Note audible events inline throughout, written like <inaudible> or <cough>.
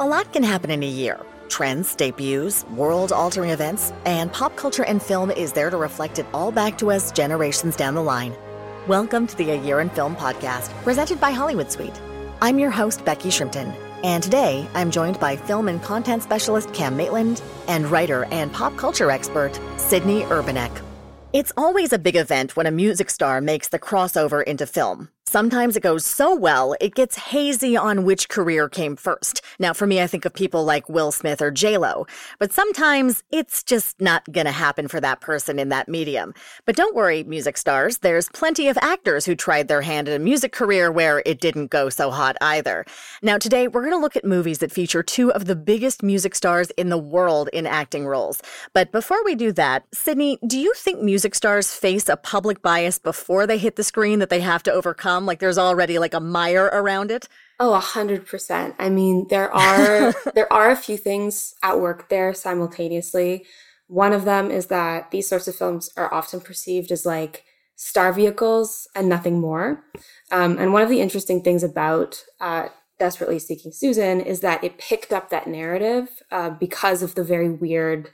A lot can happen in a year. Trends, debuts, world altering events, and pop culture and film is there to reflect it all back to us generations down the line. Welcome to the A Year in Film podcast, presented by Hollywood Suite. I'm your host, Becky Shrimpton, and today I'm joined by film and content specialist Cam Maitland and writer and pop culture expert Sydney Urbanek. It's always a big event when a music star makes the crossover into film. Sometimes it goes so well, it gets hazy on which career came first. Now, for me, I think of people like Will Smith or J-Lo. But sometimes it's just not gonna happen for that person in that medium. But don't worry, music stars. There's plenty of actors who tried their hand at a music career where it didn't go so hot either. Now, today, we're gonna look at movies that feature two of the biggest music stars in the world in acting roles. But before we do that, Sydney, do you think music stars face a public bias before they hit the screen that they have to overcome? Like there's already like a mire around it? Oh, a hundred percent. I mean, there are <laughs> there are a few things at work there simultaneously. One of them is that these sorts of films are often perceived as like star vehicles and nothing more. Um, and one of the interesting things about uh, Desperately Seeking Susan is that it picked up that narrative uh, because of the very weird,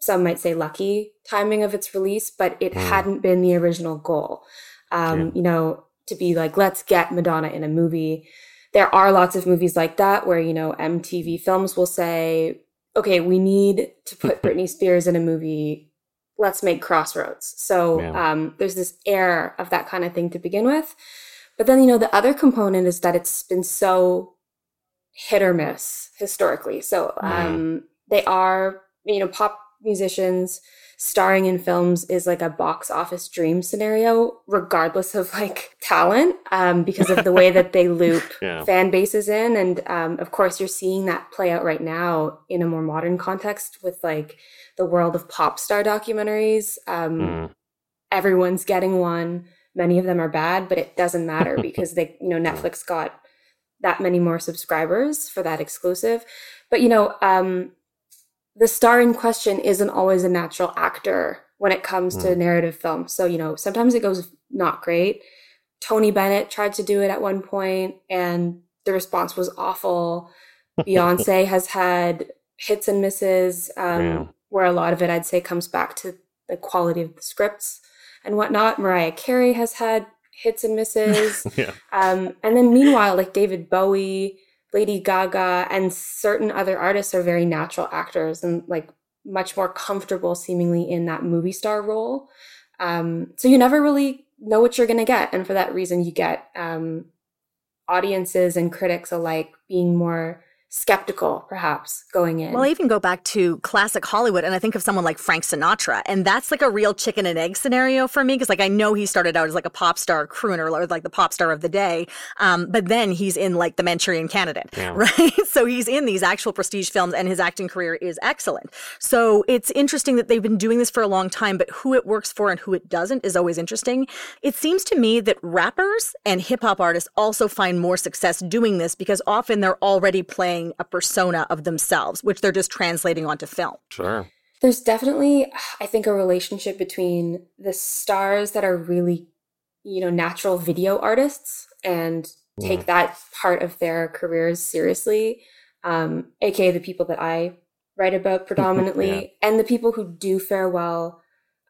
some might say lucky timing of its release, but it mm. hadn't been the original goal. Um, yeah. You know, to be like, let's get Madonna in a movie. There are lots of movies like that where, you know, MTV films will say, okay, we need to put <laughs> Britney Spears in a movie. Let's make Crossroads. So yeah. um, there's this air of that kind of thing to begin with. But then, you know, the other component is that it's been so hit or miss historically. So um, mm. they are, you know, pop musicians starring in films is like a box office dream scenario, regardless of like talent, um, because of the way that they <laughs> loop yeah. fan bases in. And um, of course, you're seeing that play out right now in a more modern context with like the world of pop star documentaries. Um, mm. Everyone's getting one. Many of them are bad, but it doesn't matter <laughs> because they, you know, Netflix got that many more subscribers for that exclusive. But you know, um, the star in question isn't always a natural actor when it comes mm. to hmm. narrative film. So, you know, sometimes it goes not great. Tony Bennett tried to do it at one point and the response was awful. <laughs> Beyonce has had hits and misses, um, yeah. where a lot of it I'd say comes back to the quality of the scripts and whatnot. Mariah Carey has had hits and misses. <laughs> yeah. um, and then meanwhile, like David Bowie, Lady Gaga and certain other artists are very natural actors and like much more comfortable seemingly in that movie star role. Um, so you never really know what you're going to get. And for that reason, you get um, audiences and critics alike being more skeptical, perhaps, going in. Well, I even go back to classic Hollywood and I think of someone like Frank Sinatra. And that's like a real chicken and egg scenario for me because, like, I know he started out as like a pop star crooner or like the pop star of the day. Um, but then he's in like The Manchurian Candidate, yeah. <laughs> right? so he's in these actual prestige films and his acting career is excellent. So it's interesting that they've been doing this for a long time, but who it works for and who it doesn't is always interesting. It seems to me that rappers and hip hop artists also find more success doing this because often they're already playing a persona of themselves, which they're just translating onto film. Sure. There's definitely, I think, a relationship between the stars that are really, you know, natural video artists and take mm. that part of their careers seriously, um, aka the people that I write about <laughs> predominantly, yeah. and the people who do fare well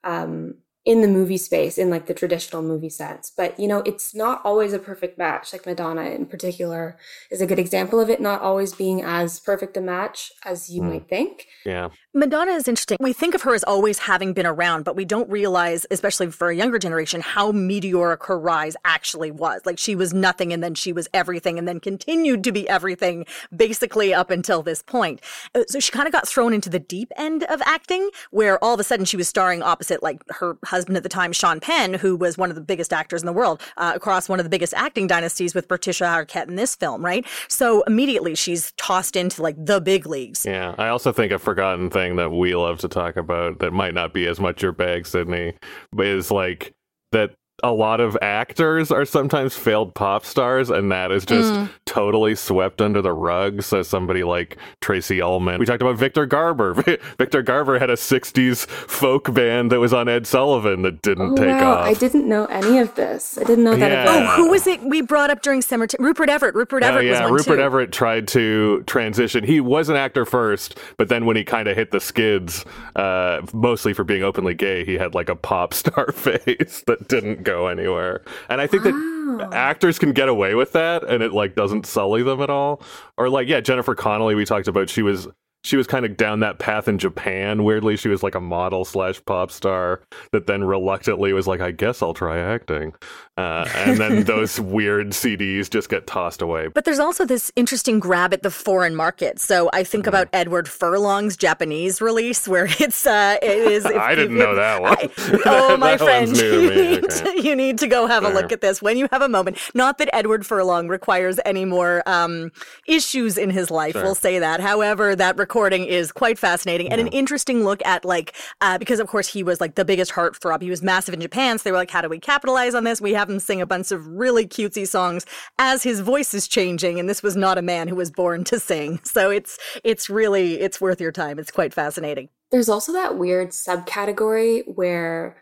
um, in the movie space in like the traditional movie sense. But you know it's not always a perfect match. Like madonna in particular is a good example of it not always being as perfect a match as you mm. might think. Yeah. Madonna is interesting. We think of her as always having been around but we don't realize especially for a younger generation how meteoric her rise actually was. Like she was nothing and then she was everything and then continued to be everything basically up until this point. Uh, so she kind of got thrown into the deep end of acting where all of a sudden she was starring opposite like her husband at the time, Sean Penn, who was one of the biggest actors in the world uh, across one of the biggest acting dynasties with Patricia Arquette in this film, right? So immediately she's tossed into like the big leagues. Yeah, I also think a forgotten thing that we love to talk about that might not be as much your bag, Sydney, is like that a lot of actors are sometimes failed pop stars, and that is just mm. totally swept under the rug. So somebody like Tracey Ullman, we talked about Victor Garber. <laughs> Victor Garber had a '60s folk band that was on Ed Sullivan that didn't oh, take wow. off. I didn't know any of this. I didn't know that. Yeah. Oh, who was it? We brought up during cemetery. Rupert Everett. Rupert oh, Everett. yeah, Rupert too. Everett tried to transition. He was an actor first, but then when he kind of hit the skids, uh, mostly for being openly gay, he had like a pop star <laughs> face that didn't go anywhere. And I think wow. that actors can get away with that and it like doesn't sully them at all. Or like, yeah, Jennifer Connelly, we talked about, she was she was kind of down that path in Japan. Weirdly, she was like a model slash pop star that then reluctantly was like, I guess I'll try acting. Uh, and then those <laughs> weird CDs just get tossed away. But there's also this interesting grab at the foreign market. So I think mm. about Edward Furlong's Japanese release, where it's uh, it is. <laughs> I didn't if, know <laughs> that one. I, oh, my friend, you need, okay. to, you need to go have sure. a look at this when you have a moment. Not that Edward Furlong requires any more um, issues in his life. Sure. We'll say that. However, that recording is quite fascinating yeah. and an interesting look at like uh, because of course he was like the biggest heartthrob. He was massive in Japan, so they were like, how do we capitalize on this? We have him sing a bunch of really cutesy songs as his voice is changing, and this was not a man who was born to sing. <laughs> So it's it's really it's worth your time. It's quite fascinating. There's also that weird subcategory where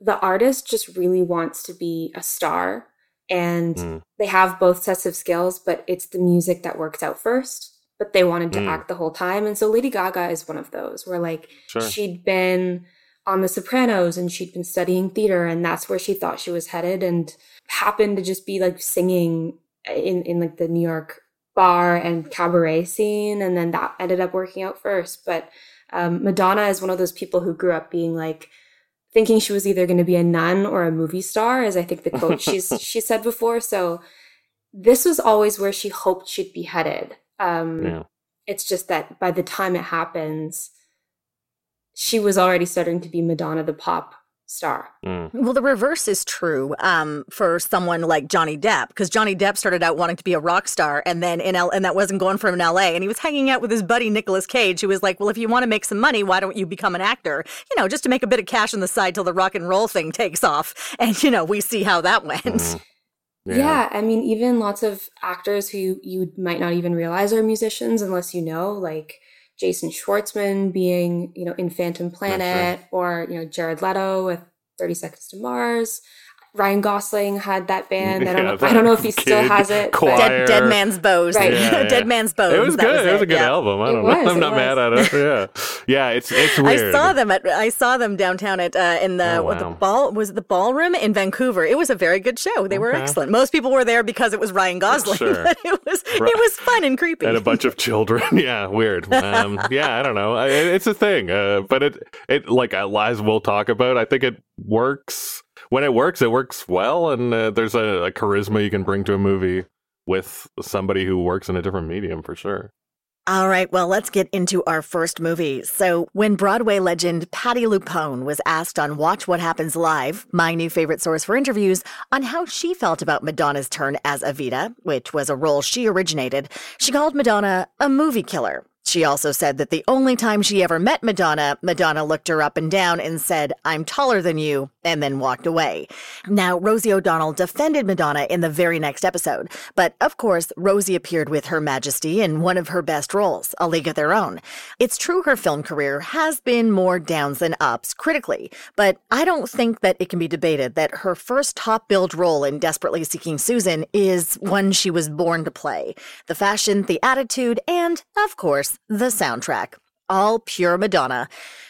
the artist just really wants to be a star and mm. they have both sets of skills, but it's the music that works out first but they wanted to mm. act the whole time. And so Lady Gaga is one of those where like sure. she'd been on The Sopranos and she'd been studying theater and that's where she thought she was headed and happened to just be like singing in, in like the New York bar and cabaret scene. And then that ended up working out first. But um, Madonna is one of those people who grew up being like, thinking she was either going to be a nun or a movie star, as I think the quote <laughs> she's she said before. So this was always where she hoped she'd be headed. Um, yeah. It's just that by the time it happens, she was already starting to be Madonna the pop star. Mm. Well, the reverse is true um, for someone like Johnny Depp, because Johnny Depp started out wanting to be a rock star, and then in L- and that wasn't going for him in L.A. And he was hanging out with his buddy Nicolas Cage, who was like, "Well, if you want to make some money, why don't you become an actor? You know, just to make a bit of cash on the side till the rock and roll thing takes off." <laughs> And you know, we see how that went. Mm. <laughs> Yeah. yeah. I mean, even lots of actors who you might not even realize are musicians unless you know, like Jason Schwartzman being, you know, in Phantom Planet, right. or you know, Jared Leto with Thirty Seconds to Mars. Ryan Gosling had that band. I don't, know, I don't know if he still has it. Dead, Dead, Man's Bones. Right. Yeah, <laughs> yeah. Dead Man's Bones. It was good. Was it. it. was a good yeah. album. I don't know. I'm not mad at it. Yeah. Yeah, it's it's weird. I saw them at I saw them downtown at uh, in the, oh, wow. the ball was it the ballroom in Vancouver. It was a very good show. They okay. were excellent. Most people were there because it was Ryan Gosling. Sure. <laughs> it was right. it was fun and creepy. And a bunch of children. <laughs> yeah, weird. Um, yeah, I don't know. It's a thing. Uh, but it it like as we'll talk about, I think it works when it works, it works well, and uh, there's a, a charisma you can bring to a movie with somebody who works in a different medium for sure. All right, well, let's get into our first movie. So, when Broadway legend Patti LuPone was asked on Watch What Happens Live, my new favorite source for interviews, on how she felt about Madonna's turn as Evita, which was a role she originated, she called Madonna a movie killer. She also said that the only time she ever met Madonna, Madonna looked her up and down and said, I'm taller than you, and then walked away. Now, Rosie O'Donnell defended Madonna in the very next episode, but of course, Rosie appeared with Her Majesty in one of her best roles, A League of Their Own. It's true her film career has been more downs than ups critically, but I don't think that it can be debated that her first top billed role in Desperately Seeking Susan is one she was born to play. The fashion, the attitude, and, of course, the soundtrack. All pure Madonna.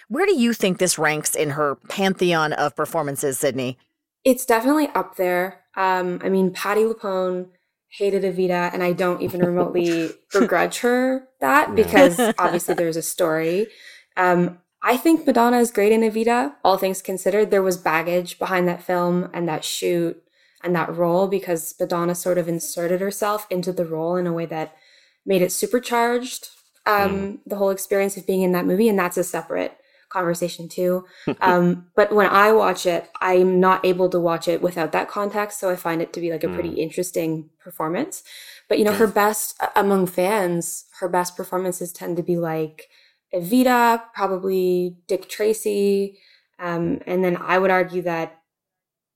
Where do you think this ranks in her pantheon of performances, Sydney? It's definitely up there. Um, I mean, Patti LuPone hated Evita, and I don't even remotely <laughs> begrudge her that because <laughs> obviously there's a story. Um, I think Madonna is great in Evita, all things considered. There was baggage behind that film and that shoot and that role because Madonna sort of inserted herself into the role in a way that made it supercharged um, mm. the whole experience of being in that movie, and that's a separate conversation too. <laughs> um, but when I watch it, I'm not able to watch it without that context. So I find it to be like a pretty mm. interesting performance. But you know, her best among fans, her best performances tend to be like Evita, probably Dick Tracy. Um, and then I would argue that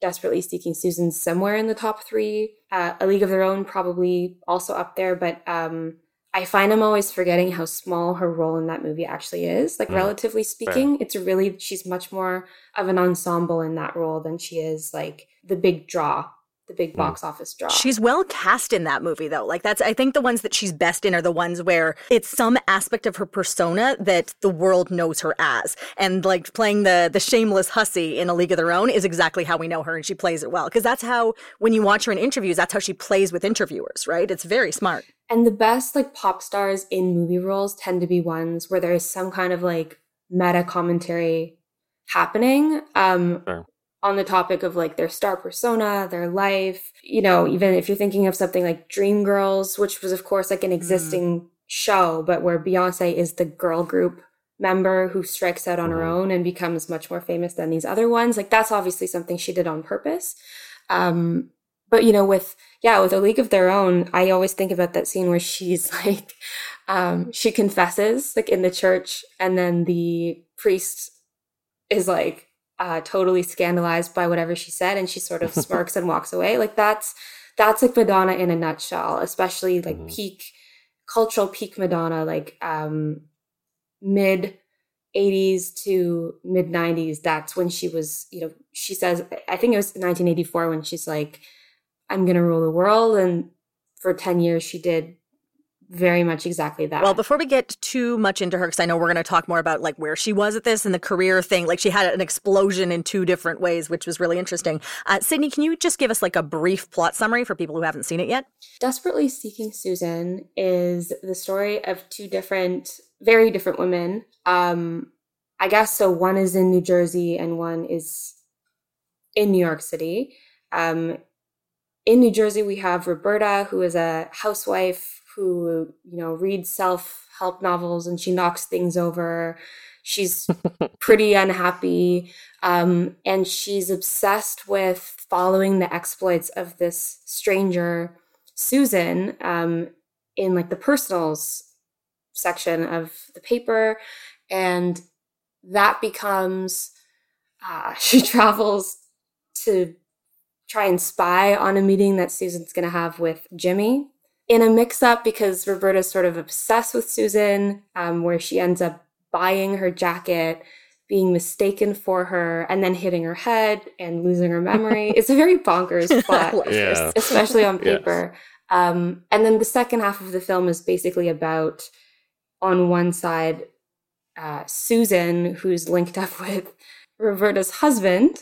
Desperately Seeking Susan somewhere in the top three. Uh, A League of Their Own probably also up there, but um, I find I'm always forgetting how small her role in that movie actually is. Like, mm. relatively speaking, Fair. it's really, she's much more of an ensemble in that role than she is like the big draw the big hmm. box office draw. She's well cast in that movie though. Like that's I think the ones that she's best in are the ones where it's some aspect of her persona that the world knows her as. And like playing the the shameless hussy in A League of Their Own is exactly how we know her and she plays it well because that's how when you watch her in interviews that's how she plays with interviewers, right? It's very smart. And the best like pop stars in movie roles tend to be ones where there is some kind of like meta commentary happening. Um sure on the topic of like their star persona, their life. You know, even if you're thinking of something like Dreamgirls, which was, of course, like an mm-hmm. existing mm. show, but where Beyonce is the girl group member who strikes out on mm. her mm-hmm. own and becomes much more famous than these other ones. Like, that's obviously something she did on purpose. Um, but, you know, with, yeah, with A League of Their Own, I always think about that scene where she's <laughs> like, um, she confesses, like in the church, and then the priest is like, uh, totally scandalized by whatever she said and she sort of <laughs> smirks and walks away like that's that's like madonna in a nutshell especially like mm-hmm. peak cultural peak madonna like um mid 80s to mid 90s that's when she was you know she says i think it was 1984 when she's like i'm gonna rule the world and for 10 years she did very much exactly that. Well, before we get too much into her, because I know we're going to talk more about like where she was at this and the career thing. Like she had an explosion in two different ways, which was really interesting. Uh, Sydney, can you just give us like a brief plot summary for people who haven't seen it yet? Desperately Seeking Susan is the story of two different, very different women. Um, I guess so. One is in New Jersey and one is in New York City. Um, in New Jersey, we have Roberta, who is a housewife who, you know, reads self help novels and she knocks things over. She's <laughs> pretty unhappy. Um, and she's obsessed with following the exploits of this stranger, Susan, um, in like the personals section of the paper. And that becomes, uh, <laughs> she travels to try and spy on a meeting that Susan's going to have with Jimmy, in a mix up because Roberta's sort of obsessed with Susan, um, where she ends up buying her jacket, being mistaken for her, and then hitting her head and losing her memory. <laughs> it's a very bonkers <laughs> plot, yeah. especially on <laughs> paper. Yes. Um, and then the second half of the film is basically about, on one side, uh, Susan, who's linked up with Roberta's husband,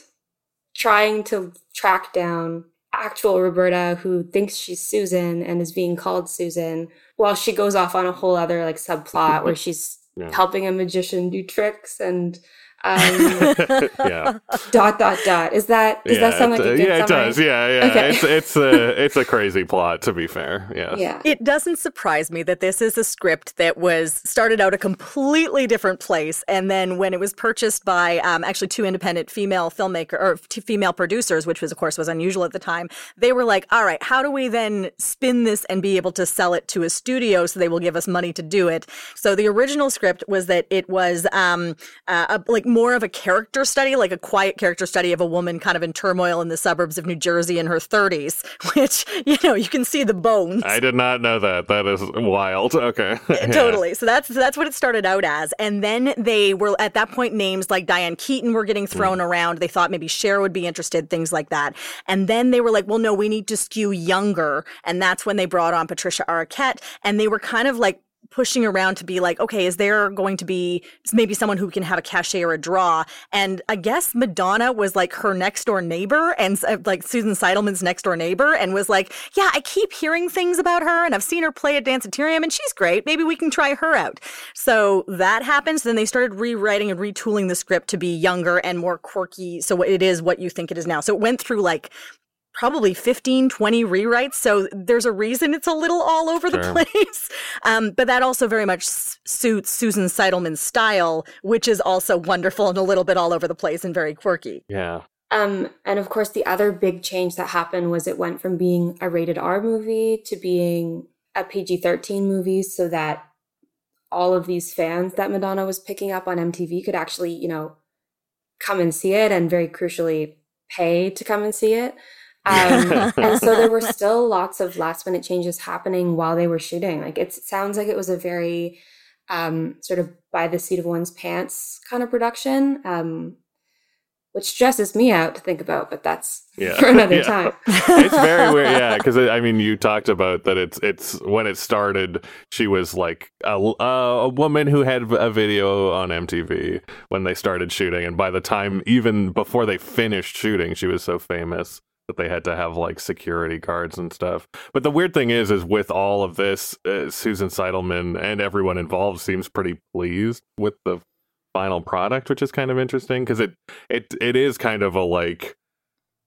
trying to track down actual Roberta who thinks she's Susan and is being called Susan while she goes off on a whole other like subplot where <laughs> she's yeah. helping a magician do tricks and um, yeah. Dot dot dot. Is that is yeah, that sound like a good Yeah, it does. Yeah, yeah. Okay. It's it's a it's a crazy plot to be fair. Yeah. Yeah. It doesn't surprise me that this is a script that was started out a completely different place, and then when it was purchased by um, actually two independent female filmmaker or two female producers, which was of course was unusual at the time, they were like, "All right, how do we then spin this and be able to sell it to a studio so they will give us money to do it?" So the original script was that it was um, uh, a, like more of a character study, like a quiet character study of a woman kind of in turmoil in the suburbs of New Jersey in her 30s, <laughs> which, you know, you can see the bones. I did not know that. That is wild. Okay. <laughs> yeah. Totally. So that's that's what it started out as. And then they were at that point names like Diane Keaton were getting thrown mm. around. They thought maybe Cher would be interested, things like that. And then they were like, well, no, we need to skew younger. And that's when they brought on Patricia Arquette. And they were kind of like pushing around to be like, okay, is there going to be maybe someone who can have a cachet or a draw? And I guess Madonna was like her next door neighbor and uh, like Susan Seidelman's next door neighbor and was like, yeah, I keep hearing things about her and I've seen her play at Danceteria and she's great. Maybe we can try her out. So that happens. Then they started rewriting and retooling the script to be younger and more quirky. So it is what you think it is now. So it went through like probably 15, 20 rewrites. So there's a reason it's a little all over sure. the place. <laughs> Um, but that also very much suits Susan Seidelman's style, which is also wonderful and a little bit all over the place and very quirky. Yeah. Um, and of course, the other big change that happened was it went from being a rated R movie to being a PG 13 movie so that all of these fans that Madonna was picking up on MTV could actually, you know, come and see it and very crucially pay to come and see it. Um, <laughs> and so there were still lots of last minute changes happening while they were shooting. Like it sounds like it was a very um, sort of by the seat of one's pants kind of production. Um, which stresses me out to think about, but that's yeah. <laughs> for another yeah. time. it's very weird, yeah. <laughs> Because I mean, you talked about that. It's it's when it started, she was like a, a woman who had a video on MTV when they started shooting, and by the time, even before they finished shooting, she was so famous that they had to have like security guards and stuff. But the weird thing is, is with all of this, uh, Susan Seidelman and everyone involved seems pretty pleased with the final product, which is kind of interesting because it it it is kind of a like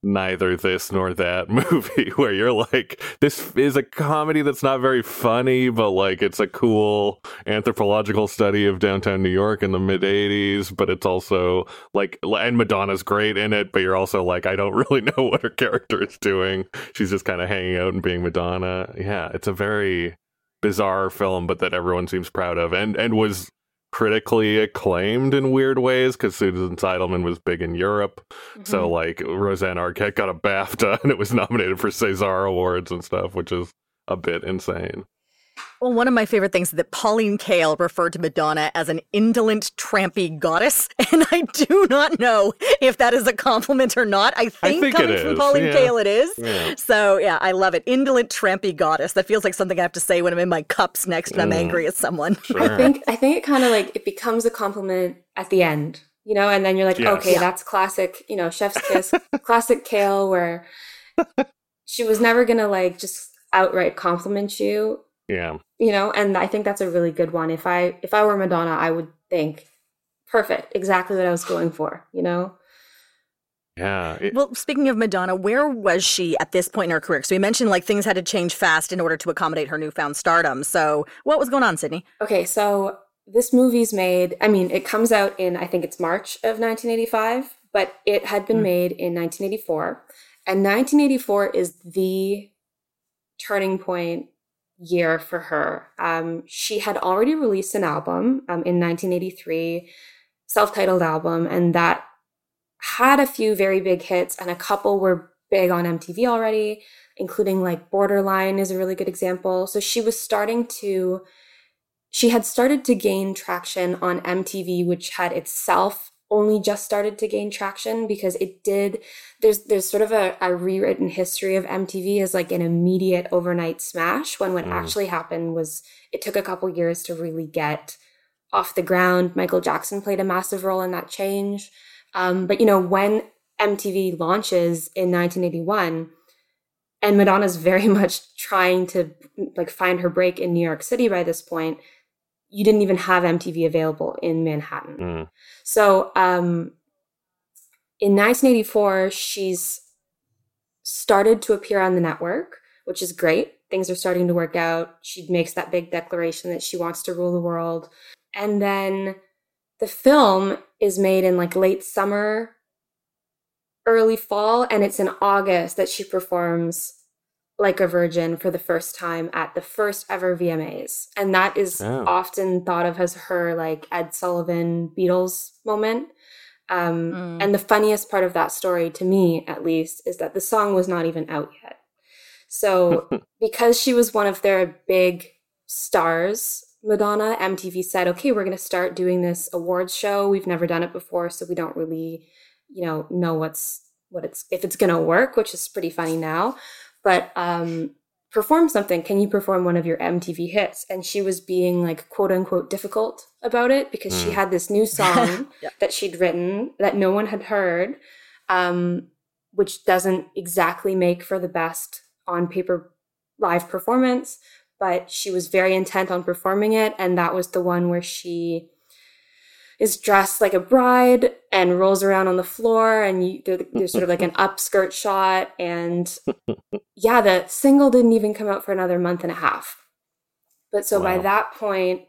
neither this nor that <laughs> movie where you're like this is a comedy that's not very funny but like it's a cool anthropological study of downtown New York in the mid 80s but it's also like and Madonna's great in it but you're also like I don't <laughs> really know what her character is doing. She's just kind of hanging out and being Madonna. Yeah it's a very bizarre film but that everyone seems proud of and and was critically acclaimed in weird ways because Susan Seidelman was big in Europe. Mm-hmm. So like Rosanna Arquette got a <laughs> BAFTA and it was nominated for César awards and stuff, which is a bit insane. Well, one of my favorite things is that Pauline Kael referred to Madonna as an indolent, trampy goddess, <laughs> and I do not know if that is a compliment or not. I think, I think coming from Pauline yeah. Kael, it is. Yeah. So yeah, I love it. Indolent, trampy goddess. That feels like something I have to say when I'm in my cups next and I'm mm. angry at someone. Sure. I think I think it kind of like it becomes a compliment at the end, you know, and then you're like, yes. okay, yeah. that's classic, you know, Chef's <laughs> Kiss, classic Kael, where she was never gonna like just outright compliment you yeah. You know, and I think that's a really good one. If I if I were Madonna, I would think perfect, exactly what I was going for, you know? Yeah. It, well, speaking of Madonna, where was she at this point in her career? So we mentioned like things had to change fast in order to accommodate her newfound stardom. So what was going on, Sydney? Okay, so this movie's made, I mean, it comes out in I think it's March of 1985, but it had been mm. made in 1984. And 1984 is the turning point year for her. Um, she had already released an album um, in 1983, self titled album, and that had a few very big hits, and a couple were big on MTV already, including like Borderline is a really good example. So she was starting to, she had started to gain traction on MTV, which had itself only just started to gain traction because it did there's there's sort of a, a rewritten history of MTV as like an immediate overnight smash when what mm. actually happened was it took a couple years to really get off the ground. Michael Jackson played a massive role in that change. Um, but you know, when MTV launches in 1981, and Madonna's very <laughs> much trying to like find her break in New York City by this point, you didn't even have MTV available in Manhattan. Mm. So um, in 1984, she's started to appear on the network, which is great. Things are starting to work out. She makes that big declaration that she wants to rule the world. And then the film is made in like late summer, early fall, and it's in August that she performs like a virgin for the first time at the first ever VMAs. And that is oh. often thought of as her like Ed Sullivan Beatles moment. Um, mm. And the funniest part of that story, to me at least, is that the song was not even out yet. So, <laughs> because she was one of their big stars, Madonna, MTV said, okay, we're going to start doing this awards show. We've never done it before, so we don't really, you know, know what's what it's if it's going to work, which is pretty funny now but um, perform something. Can you perform one of your MTV hits? And she was being like quote unquote difficult about it because mm. she had this new <laughs> song yeah. that she'd written that no one had heard, um, which doesn't exactly make for the best on paper live performance. But she was very intent on performing it. And that was the one where she is dressed like a bride and rolls around on the floor and you, there, there's sort of like an <laughs> upskirt shot and yeah the single didn't even come out for another month and a half. But so wow. by that point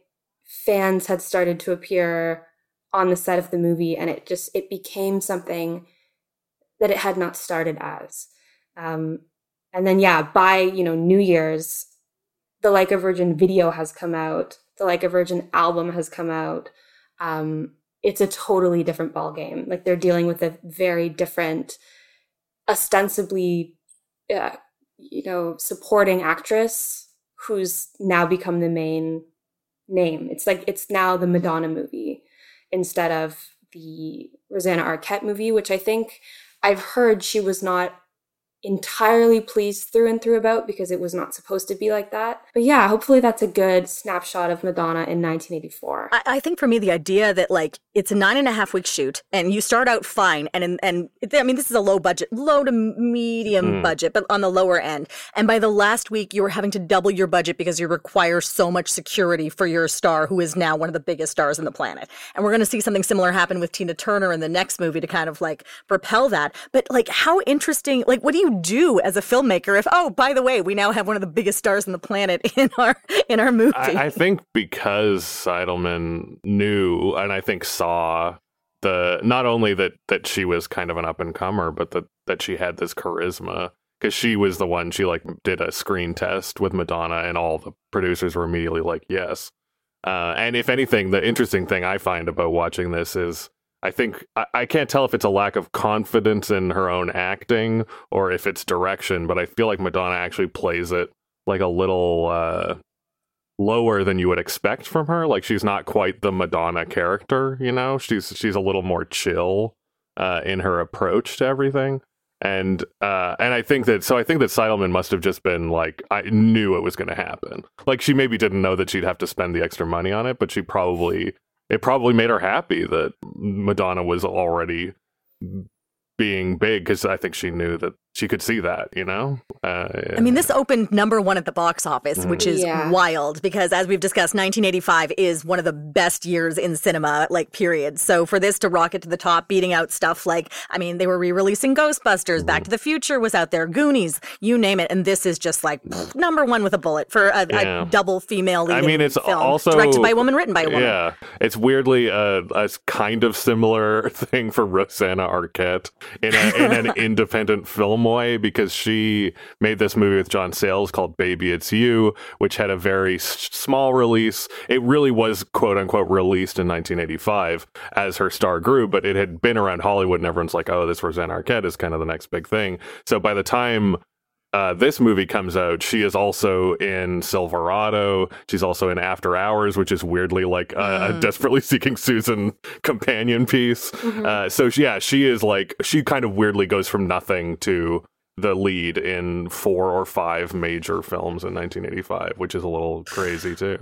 fans had started to appear on the set of the movie and it just it became something that it had not started as. Um, and then yeah by you know new year's the like a virgin video has come out the like a virgin album has come out um, it's a totally different ball game. Like they're dealing with a very different, ostensibly, uh, you know, supporting actress who's now become the main name. It's like it's now the Madonna movie instead of the Rosanna Arquette movie, which I think I've heard she was not entirely pleased through and through about because it was not supposed to be like that. But yeah, hopefully that's a good snapshot of Madonna in 1984. I, I think for me, the idea that like it's a nine and a half week shoot and you start out fine and and I mean this is a low budget, low to medium mm. budget, but on the lower end. And by the last week, you were having to double your budget because you require so much security for your star, who is now one of the biggest stars on the planet. And we're going to see something similar happen with Tina Turner in the next movie to kind of like propel that. But like, how interesting? Like, what do you do as a filmmaker if oh by the way we now have one of the biggest stars on the planet <laughs> in our in our movie. I, I think because seidelman knew and i think saw the not only that that she was kind of an up and comer but that that she had this charisma because she was the one she like did a screen test with madonna and all the producers were immediately like yes. Uh, and if anything the interesting thing i find about watching this is I think I, I, can't tell if it's a lack of confidence in her own acting or if it's direction, but I feel like Madonna actually plays it like a little uh, lower than you would expect from her. Like she's not quite the Madonna character, you know. She's she's a little more chill uh, in her approach to everything. And uh, and I think that so I think that Seidelman must have just been like I knew it was going to happen. Like she maybe didn't know that she'd have to spend the extra money on it, but she probably it probably made her happy that Madonna was already being big because I think she knew that she could see that, you know? Uh, yeah. I mean, this opened number one at the box office, mm-hmm. which is yeah. wild because, as we've discussed, 1985 is one of the best years in cinema, like, period. So for this to rocket to the top, beating out stuff like, I mean, they were re releasing Ghostbusters, mm-hmm. Back to the Future was out there, Goonies, you name it. And this is just like pff, number one with a bullet for a, yeah. a double female lead. I mean, it's film, also directed by a woman, written by a woman. Yeah. It's weirdly a, a kind of similar <laughs> thing for Rosanna Arquette in, a, in an <laughs> independent film way because she made this movie with John Sayles called Baby It's You, which had a very small release. It really was quote unquote released in 1985 as her star grew, but it had been around Hollywood and everyone's like, oh, this Rosanna Arquette is kind of the next big thing. So by the time uh, this movie comes out, she is also in Silverado. She's also in After Hours, which is weirdly like a, mm. a desperately <laughs> seeking Susan companion piece. Mm-hmm. Uh, so yeah, she is like she kind of weirdly goes from nothing to the lead in four or five major films in 1985, which is a little crazy too.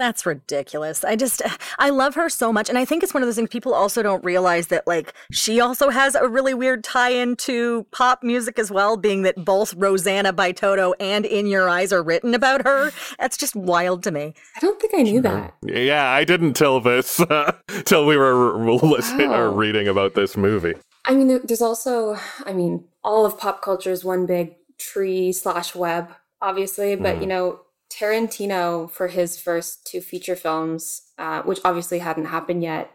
That's ridiculous. I just, I love her so much. And I think it's one of those things people also don't realize that, like, she also has a really weird tie into pop music as well, being that both Rosanna by Toto and In Your Eyes are written about her. That's just wild to me. I don't think I knew that. Yeah, I didn't till this, uh, <laughs> till we were listening wow. or reading about this movie. I mean, there's also, I mean, all of pop culture is one big tree slash web, obviously, but, mm. you know, Tarantino for his first two feature films, uh, which obviously hadn't happened yet,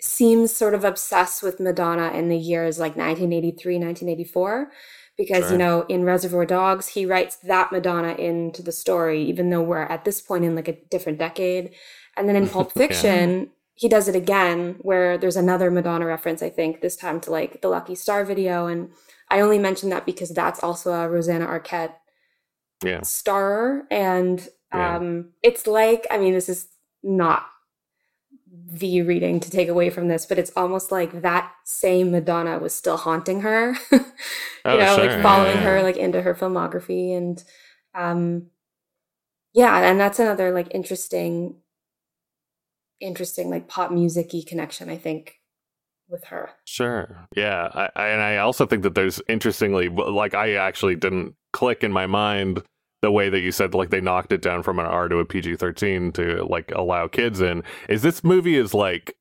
seems sort of obsessed with Madonna in the years like 1983, 1984. Because, sure. you know, in Reservoir Dogs, he writes that Madonna into the story, even though we're at this point in like a different decade. And then in Pulp <laughs> Fiction, yeah. he does it again, where there's another Madonna reference, I think, this time to like the Lucky Star video. And I only mention that because that's also a Rosanna Arquette yeah. star and um yeah. it's like i mean this is not the reading to take away from this but it's almost like that same madonna was still haunting her <laughs> you oh, know sure. like following yeah, her like into her filmography and um yeah and that's another like interesting interesting like pop musicy connection i think with her. Sure. Yeah. I, I, and I also think that there's interestingly, like, I actually didn't click in my mind the way that you said like they knocked it down from an R to a PG thirteen to like allow kids in is this movie is like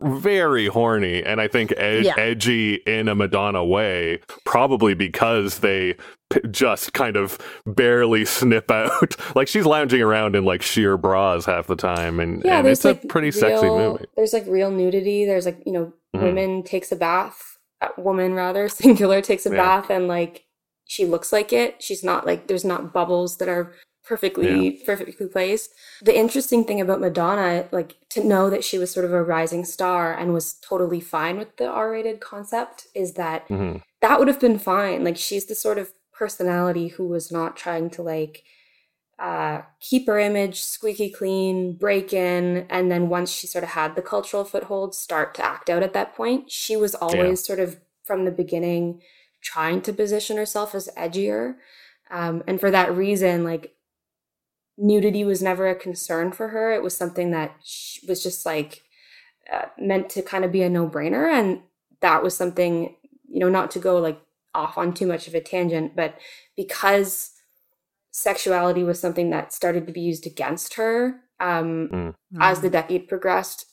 very horny and I think ed- yeah. edgy in a Madonna way, probably because they p- just kind of barely snip out. <laughs> like she's lounging around in like sheer bras half the time, and, yeah, and it's like a pretty real, sexy movie. There's like real nudity. There's like you know, mm-hmm. women takes a bath, woman rather <laughs> singular takes a yeah. bath, and like she looks like it. She's not like there's not bubbles that are perfectly yeah. perfectly placed. The interesting thing about Madonna, like to know that she was sort of a rising star and was totally fine with the R-rated concept, is that mm-hmm. that would have been fine. Like she's the sort of personality who was not trying to like uh, keep her image squeaky clean, break in, and then once she sort of had the cultural foothold, start to act out at that point. She was always yeah. sort of from the beginning trying to position herself as edgier. Um, and for that reason, like nudity was never a concern for her. It was something that was just like uh, meant to kind of be a no brainer. And that was something, you know, not to go like off on too much of a tangent, but because sexuality was something that started to be used against her um, mm. as the decade progressed,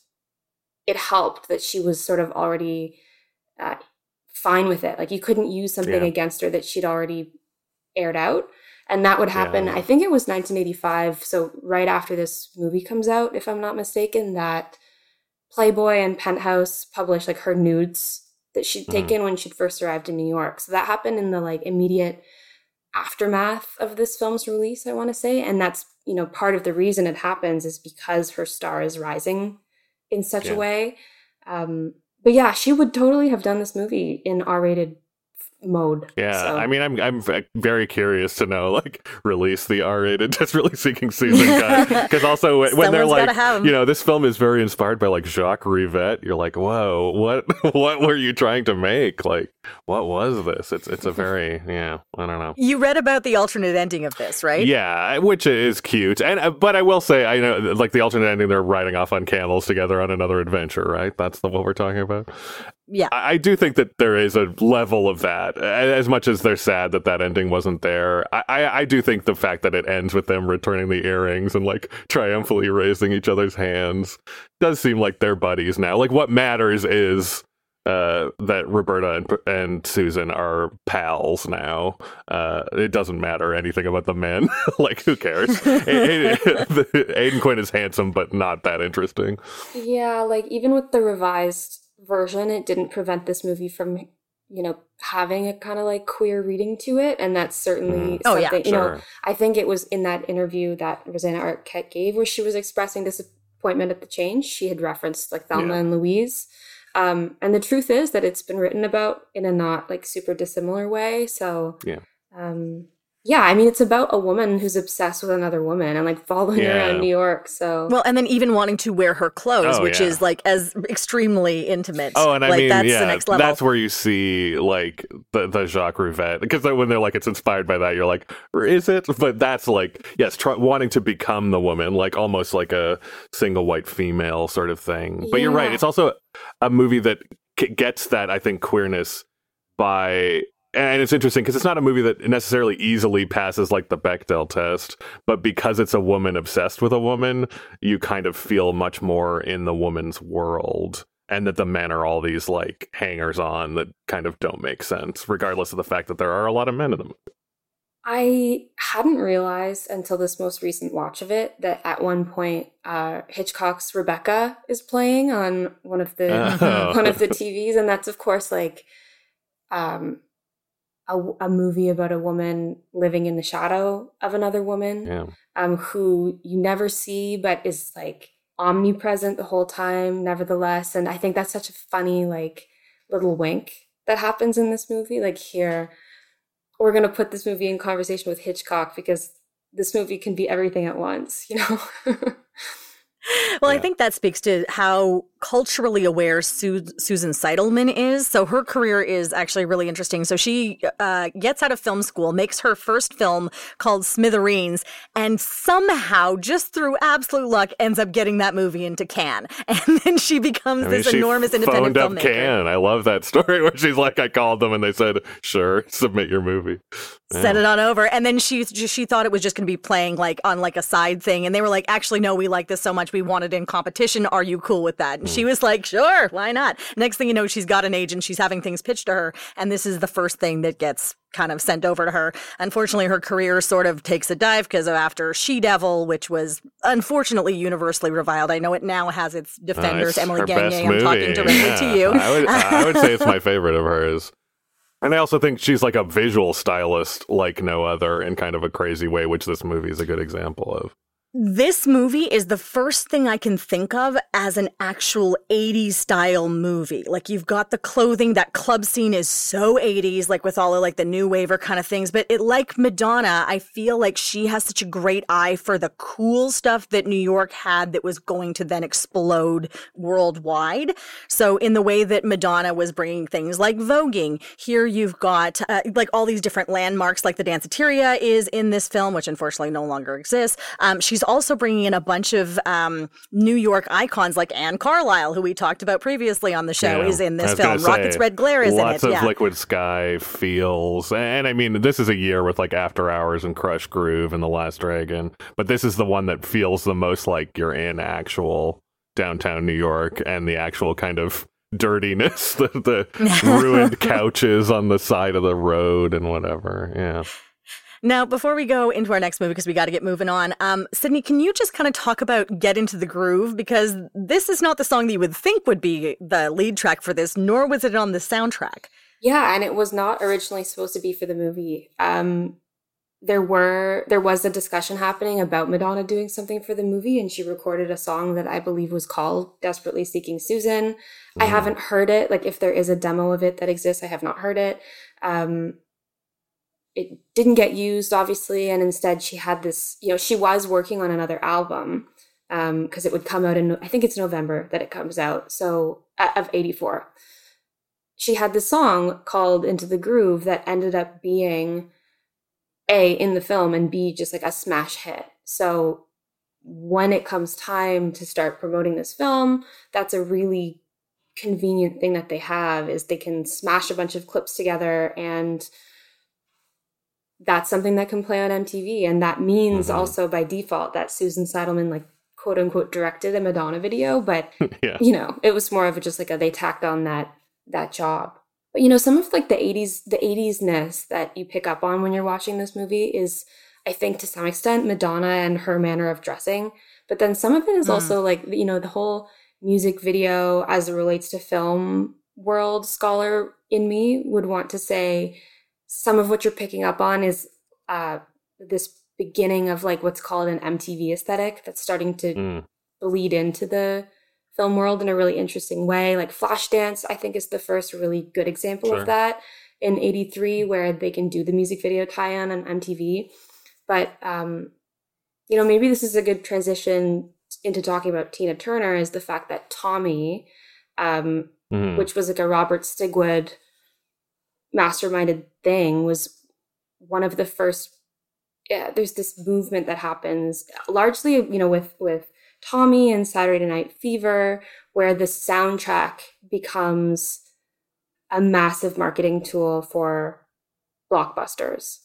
it helped that she was sort of already uh, fine with it. Like you couldn't use something yeah. against her that she'd already aired out and that would happen yeah. i think it was 1985 so right after this movie comes out if i'm not mistaken that playboy and penthouse published like her nudes that she'd mm-hmm. taken when she'd first arrived in new york so that happened in the like immediate aftermath of this film's release i want to say and that's you know part of the reason it happens is because her star is rising in such yeah. a way um but yeah she would totally have done this movie in r-rated mode. Yeah, so. I mean, I'm I'm very curious to know like release the R-rated <laughs> Desperately Seeking Susan cut <laughs> because also when, when they're like, you know, this film is very inspired by like Jacques Rivette. You're like, whoa, what <laughs> what were you trying to make? Like, what was this? It's it's a very <laughs> yeah, I don't know. You read about the alternate ending of this, right? Yeah, which is cute, and uh, but I will say, I know like the alternate ending, they're riding off on camels together on another adventure, right? That's the what we're talking about yeah I, I, do think that there is a level of that as much as they're sad that that ending wasn't there I, I, I do think the fact that it ends with them returning the earrings and like triumphantly raising each other's hands does seem like they're buddies now like what matters is uh, that Roberta and, and Susan are pals now. Uh, it doesn't matter anything about the men. <laughs> like, who cares? <laughs> Aidan Quinn is handsome, but not that interesting. Yeah, like even with the revised version, it didn't prevent this movie from, you know, having a kind of like queer reading to it. And that's certainly mm. something, oh, yeah, you sure. know, I think it was in that interview that Rosanna Arquette gave where she was expressing disappointment at the change. She had referenced like Thelma yeah. and Louise. Um, and the truth is that it's been written about in a not like super dissimilar way. So, yeah. Um, yeah, I mean, it's about a woman who's obsessed with another woman and like following yeah. around New York. So well, and then even wanting to wear her clothes, oh, which yeah. is like as extremely intimate. Oh, and I like, mean, that's yeah, the next level. That's where you see like the the Jacques Rivette because when they're like it's inspired by that, you're like, is it? But that's like yes, try, wanting to become the woman, like almost like a single white female sort of thing. But you're right; it's also a movie that gets that I think queerness by and it's interesting because it's not a movie that necessarily easily passes like the Bechdel test, but because it's a woman obsessed with a woman, you kind of feel much more in the woman's world. And that the men are all these like hangers on that kind of don't make sense, regardless of the fact that there are a lot of men in the movie. I hadn't realized until this most recent watch of it that at one point uh, Hitchcock's Rebecca is playing on one of the oh. <laughs> one of the TVs, and that's of course like um, a, a, movie about a woman living in the shadow of another woman yeah. um, who you never see but is like omnipresent the whole time nevertheless and i think that's such a funny like little wink that happens in this movie like here we're going to put this movie in conversation with hitchcock because this movie can be everything at once you know <laughs> well, yeah. I think that speaks to how culturally aware Su- Susan Seidelman is. So her career is actually really interesting. So she uh, gets out of film school, makes her first film called Smithereens, and somehow, just through absolute luck, ends up getting that movie into Cannes. <laughs> And then she becomes I mean, this enormous independent phoned filmmaker. Up Cannes. I love that <laughs> story where she's like, I called them and they said, sure, <laughs> submit your movie. Yeah. Send it on over. And then she she thought it was just going to be playing like on like a side thing. And they were like, actually, no, we like this so much. We want it in competition. Are you cool with that? She was like, sure, why not? Next thing you know, she's got an agent. She's having things pitched to her. And this is the first thing that gets kind of sent over to her. Unfortunately, her career sort of takes a dive because of after She Devil, which was unfortunately universally reviled. I know it now has its defenders. Uh, Emily Gagne, I'm talking directly yeah. to you. I would, I would say it's my <laughs> favorite of hers. And I also think she's like a visual stylist like no other in kind of a crazy way, which this movie is a good example of. This movie is the first thing I can think of as an actual 80s style movie. Like you've got the clothing, that club scene is so 80s, like with all of like the new waver kind of things. But it like Madonna, I feel like she has such a great eye for the cool stuff that New York had that was going to then explode worldwide. So in the way that Madonna was bringing things like voguing, here you've got uh, like all these different landmarks, like the Danceteria is in this film, which unfortunately no longer exists. Um, she's she's also bringing in a bunch of um, New York icons like Anne Carlisle, who we talked about previously on the show, yeah, is in this film. Say, Rockets Redglare is in it. Lots of yeah. Liquid Sky feels. And I mean, this is a year with like After Hours and Krush Groove and The Last Dragon. But this is the one that feels the most like you're in actual downtown New York and the actual kind of dirtiness, <laughs> the, the <laughs> ruined couches on the side of the road and whatever. Yeah. Now, before we go into our next movie, because we got to get moving on, um, Sydney, can you just kind of talk about Get Into the Groove? Because this is not the song that you would think would be the lead track for this, nor was it on the soundtrack. Yeah, and it was not originally supposed to be for the movie. Um, there were there was a discussion happening about Madonna doing something for the movie, and she recorded a song that I believe was called "Desperately Seeking Susan." Mm. I haven't heard it. Like, if there is a demo of it that exists, I have not heard it. Um, it didn't get used obviously and instead she had this you know she was working on another album because um, it would come out in i think it's november that it comes out so uh, of 84 she had this song called into the groove that ended up being a in the film and b just like a smash hit. So when it comes time to start promoting this film that's a really convenient thing that they have is they can smash a bunch of clips together and that's something that can play on MTV. And that means mm-hmm. also by default that Susan Seidelman, like, quote unquote, directed a Madonna video. But, <laughs> yeah. you know, it was more of a, just like a, they tacked on that, that job. But, you know, some of like the 80s, the 80s ness that you pick up on when you're watching this movie is, I think to some extent, Madonna and her manner of dressing. But then some of it is mm. also like, you know, the whole music video as it relates to film world scholar in me would want to say some of what you're picking up on is uh, this beginning of like what's called an MTV aesthetic that's starting to mm. bleed into the film world in a really interesting way. Like Flashdance, I think, is the first really good example sure. of that in 83, where they can do the music video tie in on MTV. But, um, you know, maybe this is a good transition into talking about Tina Turner is the fact that Tommy, um, mm. which was like a Robert Stigwood masterminded thing was one of the first yeah, there's this movement that happens largely you know with with Tommy and Saturday Night Fever where the soundtrack becomes a massive marketing tool for blockbusters.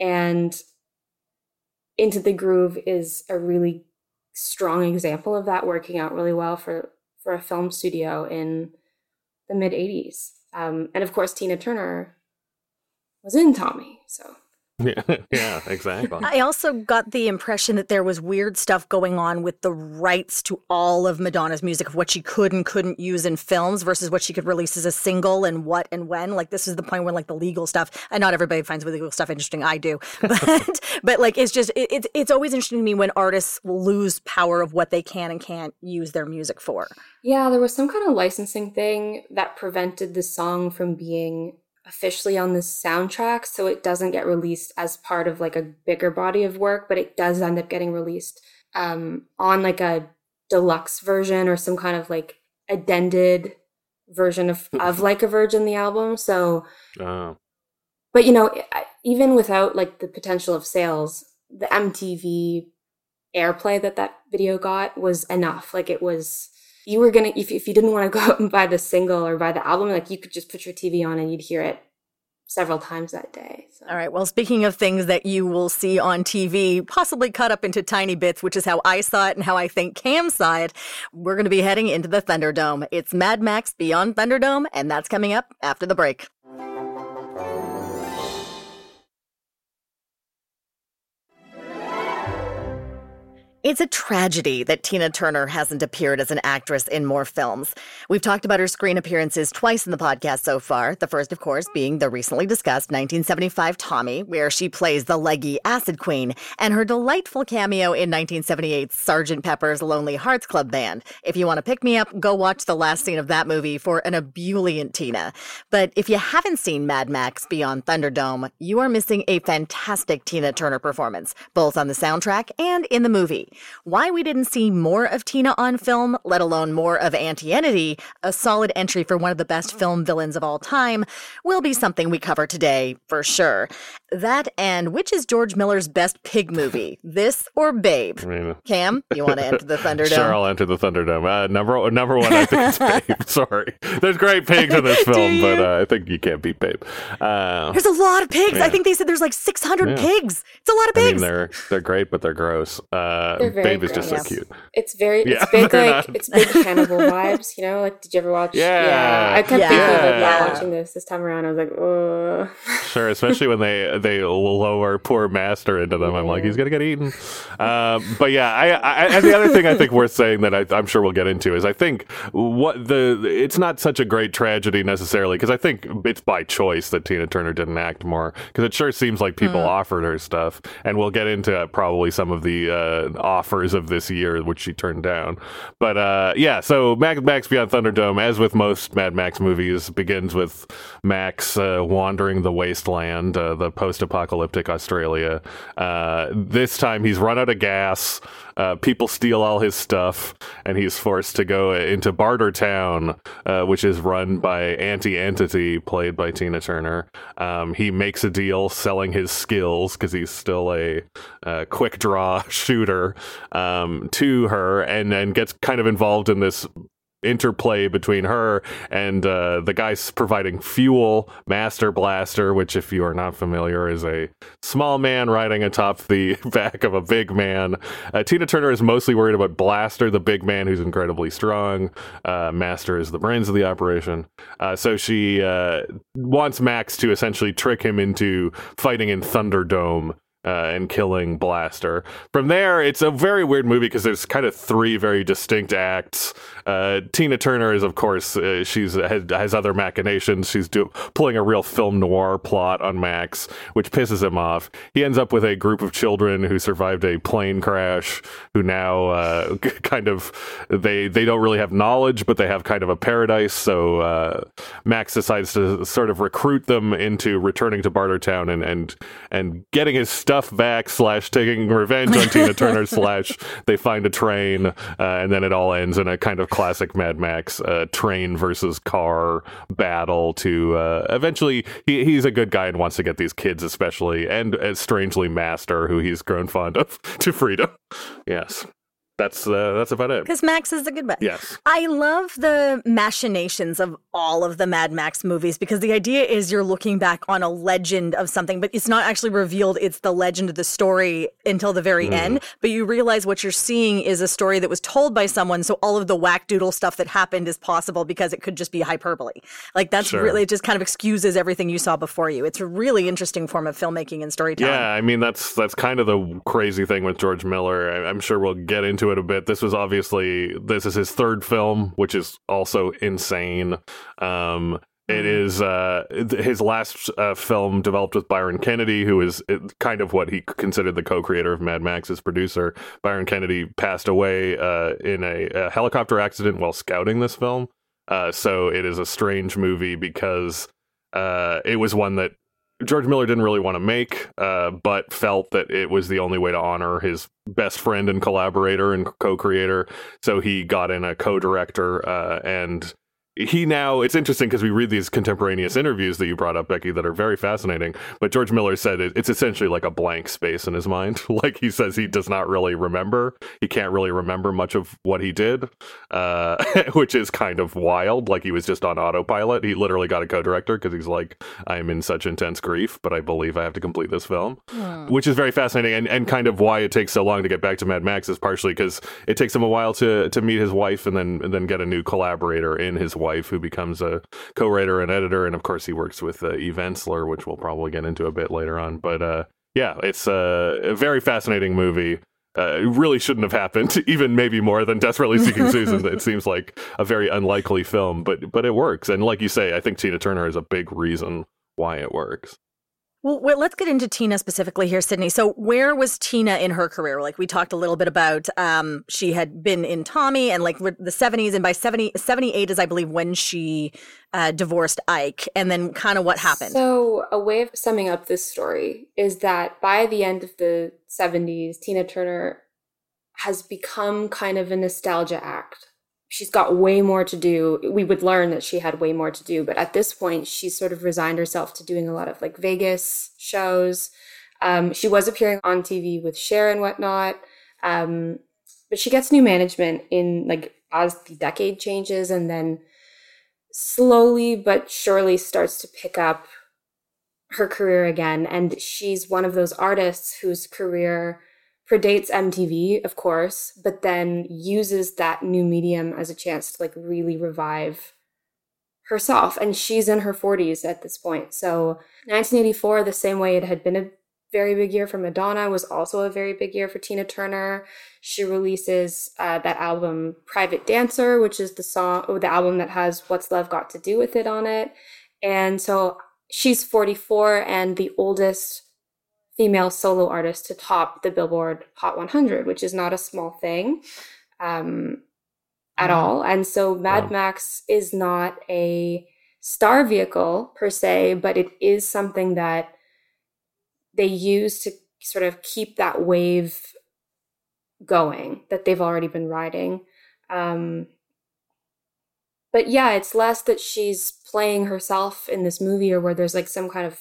And into the groove is a really strong example of that working out really well for for a film studio in the mid 80s um, and of course, Tina Turner was in Tommy. So yeah, <laughs> yeah, exactly. I also got the impression that there was weird stuff going on with the rights to all of Madonna's music of what she could and couldn't use in films versus what she could release as a single and what and when. Like this is the point where like the legal stuff, and not everybody finds the legal stuff interesting. I do, <laughs> but but like it's just it, it's it's always interesting to me when artists lose power of what they can and can't use their music for. Yeah, there was some kind of licensing thing that prevented the song from being officially on the soundtrack, so it doesn't get released as part of like a bigger body of work, but it does end up getting released um, on like a deluxe version or some kind of like addended version of of like a virgin the album so oh. but you know even without like the potential of sales the mtv airplay that that video got was enough like it was you were gonna if, if you didn't want to go <laughs> out and buy the single or buy the album like you could just put your tv on and you'd hear it several times that day. So. All right. Well, speaking of things that you will see on TV, possibly cut up into tiny bits, which is how I saw it and how I think Cam saw it, we're going to be heading into the Thunderdome. It's Mad Max Beyond Thunderdome, and that's coming up after the break. It's a tragedy that Tina Turner hasn't appeared as an actress in more films. We've talked about her screen appearances twice in the podcast so far. The first, of course, being the recently discussed 1975 Tommy, where she plays the leggy acid queen, and her delightful cameo in 1978's Sgt. Pepper's Lonely Hearts Club Band. If you want to pick me up, go watch the last scene of that movie for an ebullient Tina. But if you haven't seen Mad Max Beyond Thunderdome, you are missing a fantastic Tina Turner performance, both on the soundtrack and in the movie. Why we didn't see more of Tina on film, let alone more of Auntie Entity, a solid entry for one of the best film villains of all time, will be something we cover today for sure. That and which is George Miller's best pig movie, <laughs> this or Babe? I mean, Cam, you want to enter the Thunderdome? <laughs> Sure, I'll enter the Thunderdome. Uh, number number one, I think it's <laughs> Babe. Sorry, there's great pigs in this film, but uh, I think you can't beat Babe. Uh, there's a lot of pigs. I think they said there's like 600 yeah. pigs. It's a lot of pigs. I mean, they're they're great, but they're gross. Uh, they're Babe is just so cute. It's very yeah, it's <laughs> big like not. it's big Hannibal <laughs> vibes. You know, like did you ever watch? Yeah, yeah. I kept yeah. thinking like yeah. watching this this time around. I was like, oh. Sure, especially when they <laughs> they lower poor master into them. I'm like, he's gonna get eaten. Um, but yeah, I, I, and the other thing I think worth saying that I, am sure we'll get into is I think what the it's not such a great tragedy necessarily because I think it's by choice that Tina Turner didn't act more because it sure seems like people mm. offered her stuff, and we'll get into probably some of the uh, offers of this year which she turned down. But uh, yeah, so Max, Max Beyond Thunderdome, as with most Mad Max movies, begins with Max uh, wandering the wasteland, uh, the post-apocalyptic Australia. Uh, this time he's run out of gas. Uh, people steal all his stuff, and he's forced to go into Bartertown, uh, which is run by Auntie Entity, played by Tina Turner. Um, he makes a deal selling his skills because he's still a, a, quick draw <laughs> shooter um, to her, and and gets kind of involved in this interplay between her and uh, the guys providing fuel, Master Blaster, which, if you are not familiar, is a small man riding atop the <laughs> back of a big man. Uh, Tina Turner is mostly worried about Blaster, the big man who's incredibly strong. Uh, Master is the brains of the operation. Uh, so she uh, wants Max to essentially trick him into fighting in Thunderdome uh, and killing Blaster. From there, it's a very weird movie because there's kind of three very distinct acts. Uh, Tina Turner is, of course, uh, she's has, has, other machinations. She's do, pulling a real film noir plot on Max, which pisses him off. He ends up with a group of children who survived a plane crash, who now uh, <laughs> kind of they they don't really have knowledge, but they have kind of a paradise. So uh, Max decides to sort of recruit them into returning to Bartertown and and and getting his stuff stuff back slash taking revenge on Tina Turner <laughs> slash they find a train uh, and then it all ends in a kind of classic Mad Max uh, train versus car battle to uh, eventually he, he's a good guy and wants to get these kids especially and uh, strangely Master who he's grown fond of <laughs> to freedom. Yes that's uh, that's about it. Because Max is a good bet. Yes, I love the machinations of all of the Mad Max movies because the idea is you're looking back on a legend of something, but it's not actually revealed. It's the legend of the story until the very mm. end. But you realize what you're seeing is a story that was told by someone, so all of the whack doodle stuff that happened is possible because it could just be hyperbole. Like that's sure. really it just kind of excuses everything you saw before you. It's a really interesting form of filmmaking and storytelling. Yeah, I mean that's that's kind of the crazy thing with George Miller. I, I'm sure we'll get into it a bit. This was obviously this is his third film, which is also insane. Um, it mm-hmm. uh, his last uh, film developed with Byron Kennedy, who is kind of what he considered the co-creator of Mad Max, Max's producer. Byron Kennedy passed away uh, in a, a, helicopter accident while scouting this film. Uh, so it is a strange movie because uh, it was one that George Miller didn't really want to make, uh, but felt that it was the only way to honor his best friend and collaborator and co-creator. So he got in a co-director uh, and he now it's interesting because we read these contemporaneous interviews that you brought up becky that are very fascinating but george miller said it, it's essentially like a blank space in his mind <laughs> like he says he does not really remember he can't really remember much of what he did uh, <laughs> which is kind of wild like he was just on autopilot he literally got a co-director because he's like i'm in such intense grief but i believe i have to complete this film hmm. which is very fascinating and, and kind of why it takes so long to get back to mad max is partially because it takes him a while to to meet his wife and then and then get a new collaborator in his wife wife, who becomes a co-writer and editor, and of course he works with uh, Eve Ensler, which we'll probably get into a bit later on. But uh, yeah, it's a, a, very fascinating movie. Uh, it really shouldn't have happened, <laughs> even maybe more than Desperately Seeking <laughs> Susan. it seems like a very unlikely film, but but it works. And like you say, I think Tina Turner is a big reason why it works. Well, let's get into Tina specifically here, Sydney. So, where was Tina in her career? Like we talked a little bit about, um, she had been in Tommy and like the 70s, and by 70, 78 is, I believe, when she uh, divorced Ike, and then kind of what happened. So, a way of summing up this story is that by the end of the 70s, Tina Turner has become kind of a nostalgia act she's got way more to do. We would learn that she had way more to do, but at this point, she's sort of resigned herself to doing a lot of like Vegas shows. Um, she was appearing on TV with Cher and whatnot, um, but she gets new management in like as the decade changes, and then slowly but surely starts to pick up her career again. And she's one of those artists whose career predates MTV, of course, but then uses that new medium as a chance to like really revive herself. And she's in her 40s at this point. So 1984, the same way it had been a very big year for Madonna, was also a very big year for Tina Turner. She releases uh, that album Private Dancer, which is the song, or the album that has What's Love Got to Do with It on it. And so she's 44 and the oldest female solo artist to top the Billboard Hot 100, which is not a small thing um, at wow. all. And so Mad wow. Max is not a star vehicle per se, but it is something that they use to sort of keep that wave going that they've already been riding. Um, but yeah, it's less that she's playing herself in this movie or where there's like some kind of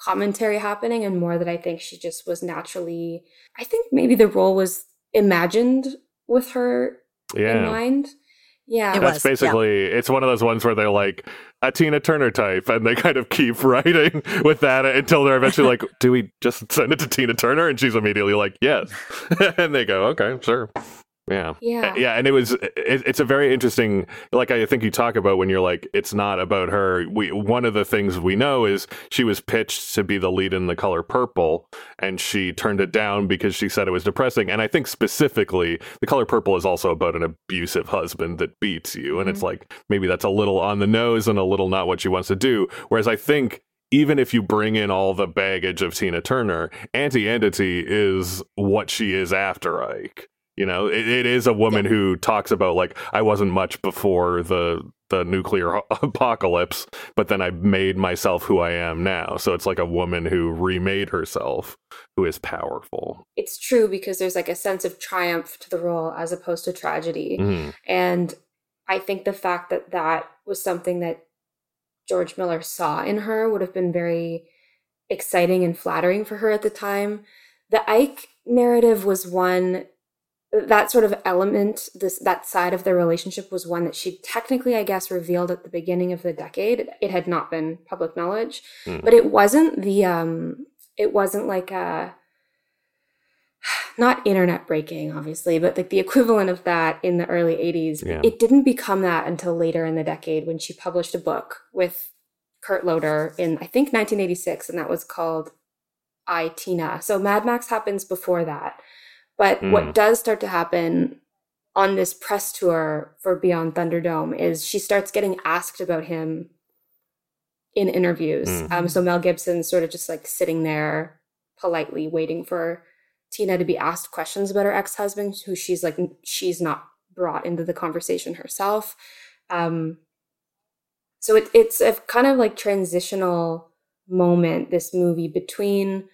commentary happening and more that I think she just was naturally I think maybe the role was imagined with her yeah. in mind. Yeah. It That's was, basically yeah. it's one of those ones where they're like a Tina Turner type and they kind of keep <laughs> writing with that until they're eventually like, Do we just send it to Tina Turner? And she's immediately like, Yes. <laughs> and they go, Okay, sure. Yeah. Yeah. Yeah. And it was, it, it's a very interesting, like I think you talk about when you're like, it's not about her. We, one of the things we know is she was pitched to be the lead in the color purple and she turned it down because she said it was depressing. And I think specifically, the color purple is also about an abusive husband that beats you. And mm-hmm. it's like, maybe that's a little on the nose and a little not what she wants to do. Whereas I think even if you bring in all the baggage of Tina Turner, Auntie Entity is what she is after Ike. You know, it, it is a woman yeah. who talks about like I wasn't much before the the nuclear <laughs> apocalypse, but then I made myself who I am now. So it's like a woman who remade herself, who is powerful. It's true because there's like a sense of triumph to the role as opposed to tragedy. Mm-hmm. And I think the fact that that was something that George Miller saw in her would have been very exciting and flattering for her at the time. The Ike narrative was one that sort of element this that side of their relationship was one that she technically i guess revealed at the beginning of the decade it had not been public knowledge mm. but it wasn't the um it wasn't like a not internet breaking obviously but like the equivalent of that in the early 80s yeah. it didn't become that until later in the decade when she published a book with kurt loder in i think 1986 and that was called i tina so mad max happens before that but mm. what does start to happen on this press tour for Beyond Thunderdome is she starts getting asked about him in interviews. Mm. Um, so Mel Gibson's sort of just like sitting there politely waiting for Tina to be asked questions about her ex husband, who she's like, she's not brought into the conversation herself. Um, so it, it's a kind of like transitional moment, this movie, between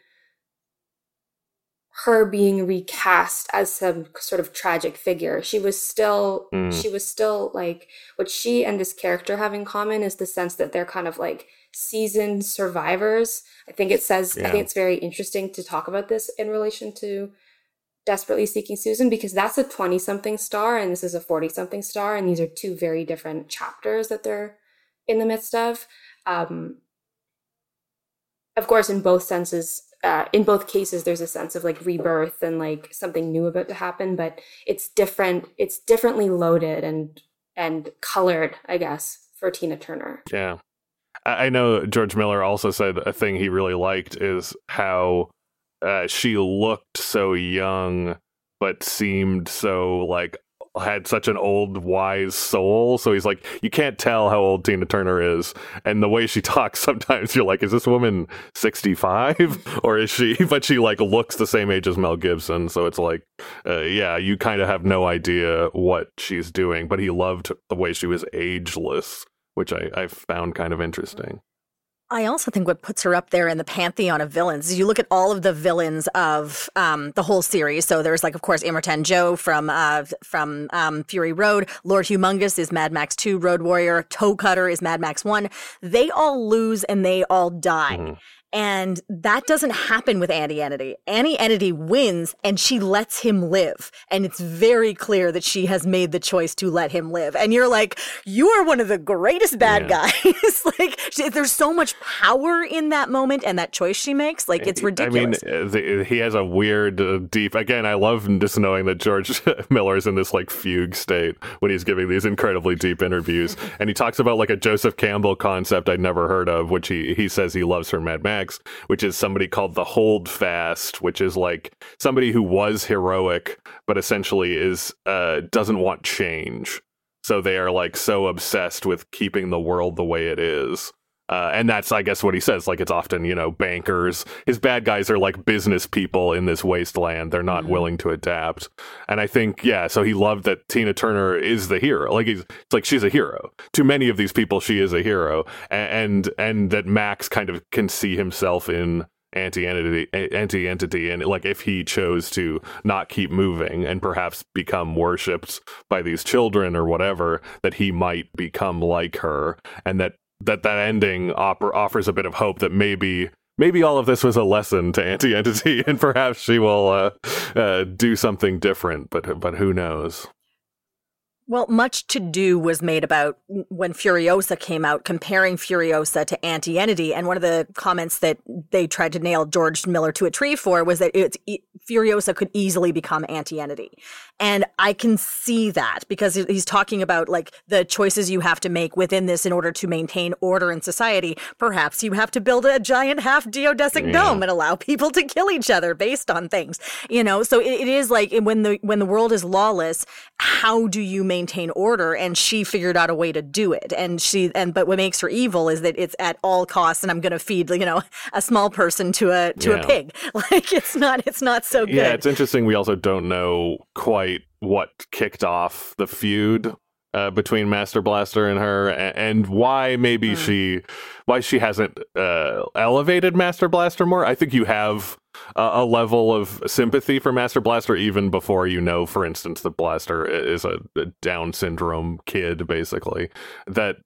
her being recast as some sort of tragic figure. She was still, mm. she was still like, what she and this character have in common is the sense that they're kind of like seasoned survivors. I think it says, yeah. I think it's very interesting to talk about this in relation to Desperately Seeking Susan because that's a 20 something star and this is a 40 something star. And these are two very different chapters that they're in the midst of. Um, of course, in both senses, uh, in both cases, there's a sense of like rebirth and like something new about to happen, but it's different. It's differently loaded and and colored, I guess, for Tina Turner. Yeah, I know George Miller also said a thing he really liked is how uh, she looked so young but seemed so like had such an old wise soul so he's like you can't tell how old tina turner is. And the way she <laughs> talks sometimes you're like is this woman 65 <laughs> or is she? <laughs> But she like looks the same age as mel gibson so it's like uh, yeah you kind of have no idea what she's doing but he loved the way she was ageless which i, I found kind of interesting I also think what puts her up there in the pantheon of villains is you look at all of the villains of um, the whole series. So there's like, of course, Immortan Joe from uh, from um, Fury Road. Lord Humungus is Mad Max 2. Road Warrior. Toe Cutter is Mad Max 1. They all lose and they all die. Mm. And that doesn't happen with Auntie Entity. Auntie Entity wins and she lets him live. And it's very clear that she has made the choice to let him live. And you're like, you are one of the greatest bad yeah. guys. <laughs> like, there's so much power in that moment and that choice she makes. Like, it's ridiculous. I mean, uh, the, he has a weird, uh, deep, again, I love just knowing that George <laughs> Miller is in this like fugue state when he's giving these incredibly deep interviews. and he talks about like a Joseph Campbell concept I'd never heard of, which he, he says he loves from Mad Max which is somebody called the Holdfast, which is like somebody who was heroic, but essentially is uh, doesn't want change. So they are like so obsessed with keeping the world the way it is. Uh, and that's, I guess, what he says. Like, it's often, you know, bankers. His bad guys are like business people in this wasteland. They're not mm-hmm. willing to adapt. And I think, yeah, so he loved that Tina Turner is the hero. Like, he's, it's like she's a hero. To many of these people, she is a hero. And, and, and that Max kind of can see himself in Auntie Entity Auntie Entity and like if he chose to not keep moving and perhaps become worshipped by these children or whatever that he might become like her and that that that ending opera offers a bit of hope that maybe maybe all of this was a lesson to Auntie Entity <laughs> and perhaps she will uh, uh, do something different but but who knows well, much to do was made about when Furiosa came out, comparing Furiosa to Auntie Entity And one of the comments that they tried to nail George Miller to a tree for was that it's, Furiosa could easily become Auntie Entity. And I can see that because he's talking about like the choices you have to make within this in order to maintain order in society. Perhaps you have to build a giant half geodesic yeah. dome and allow people to kill each other based on things, you know? So it, it is like when the, when the world is lawless, how do you maintain order? And she figured out a way to do it. And she, and, but what makes her evil is that it's at all costs and I'm going to feed, you know, a small person to a, to yeah. a pig. <laughs> Like it's not, it's not so good. Yeah. It's interesting. We also don't know quite quite what kicked off the feud uh, between Master Blaster and her, and, and why maybe mm. she why she hasn't uh, elevated Master Blaster more. I think you have a, a, level of sympathy for Master Blaster even before you know, for instance, that Blaster is a, a Down syndrome kid, basically. That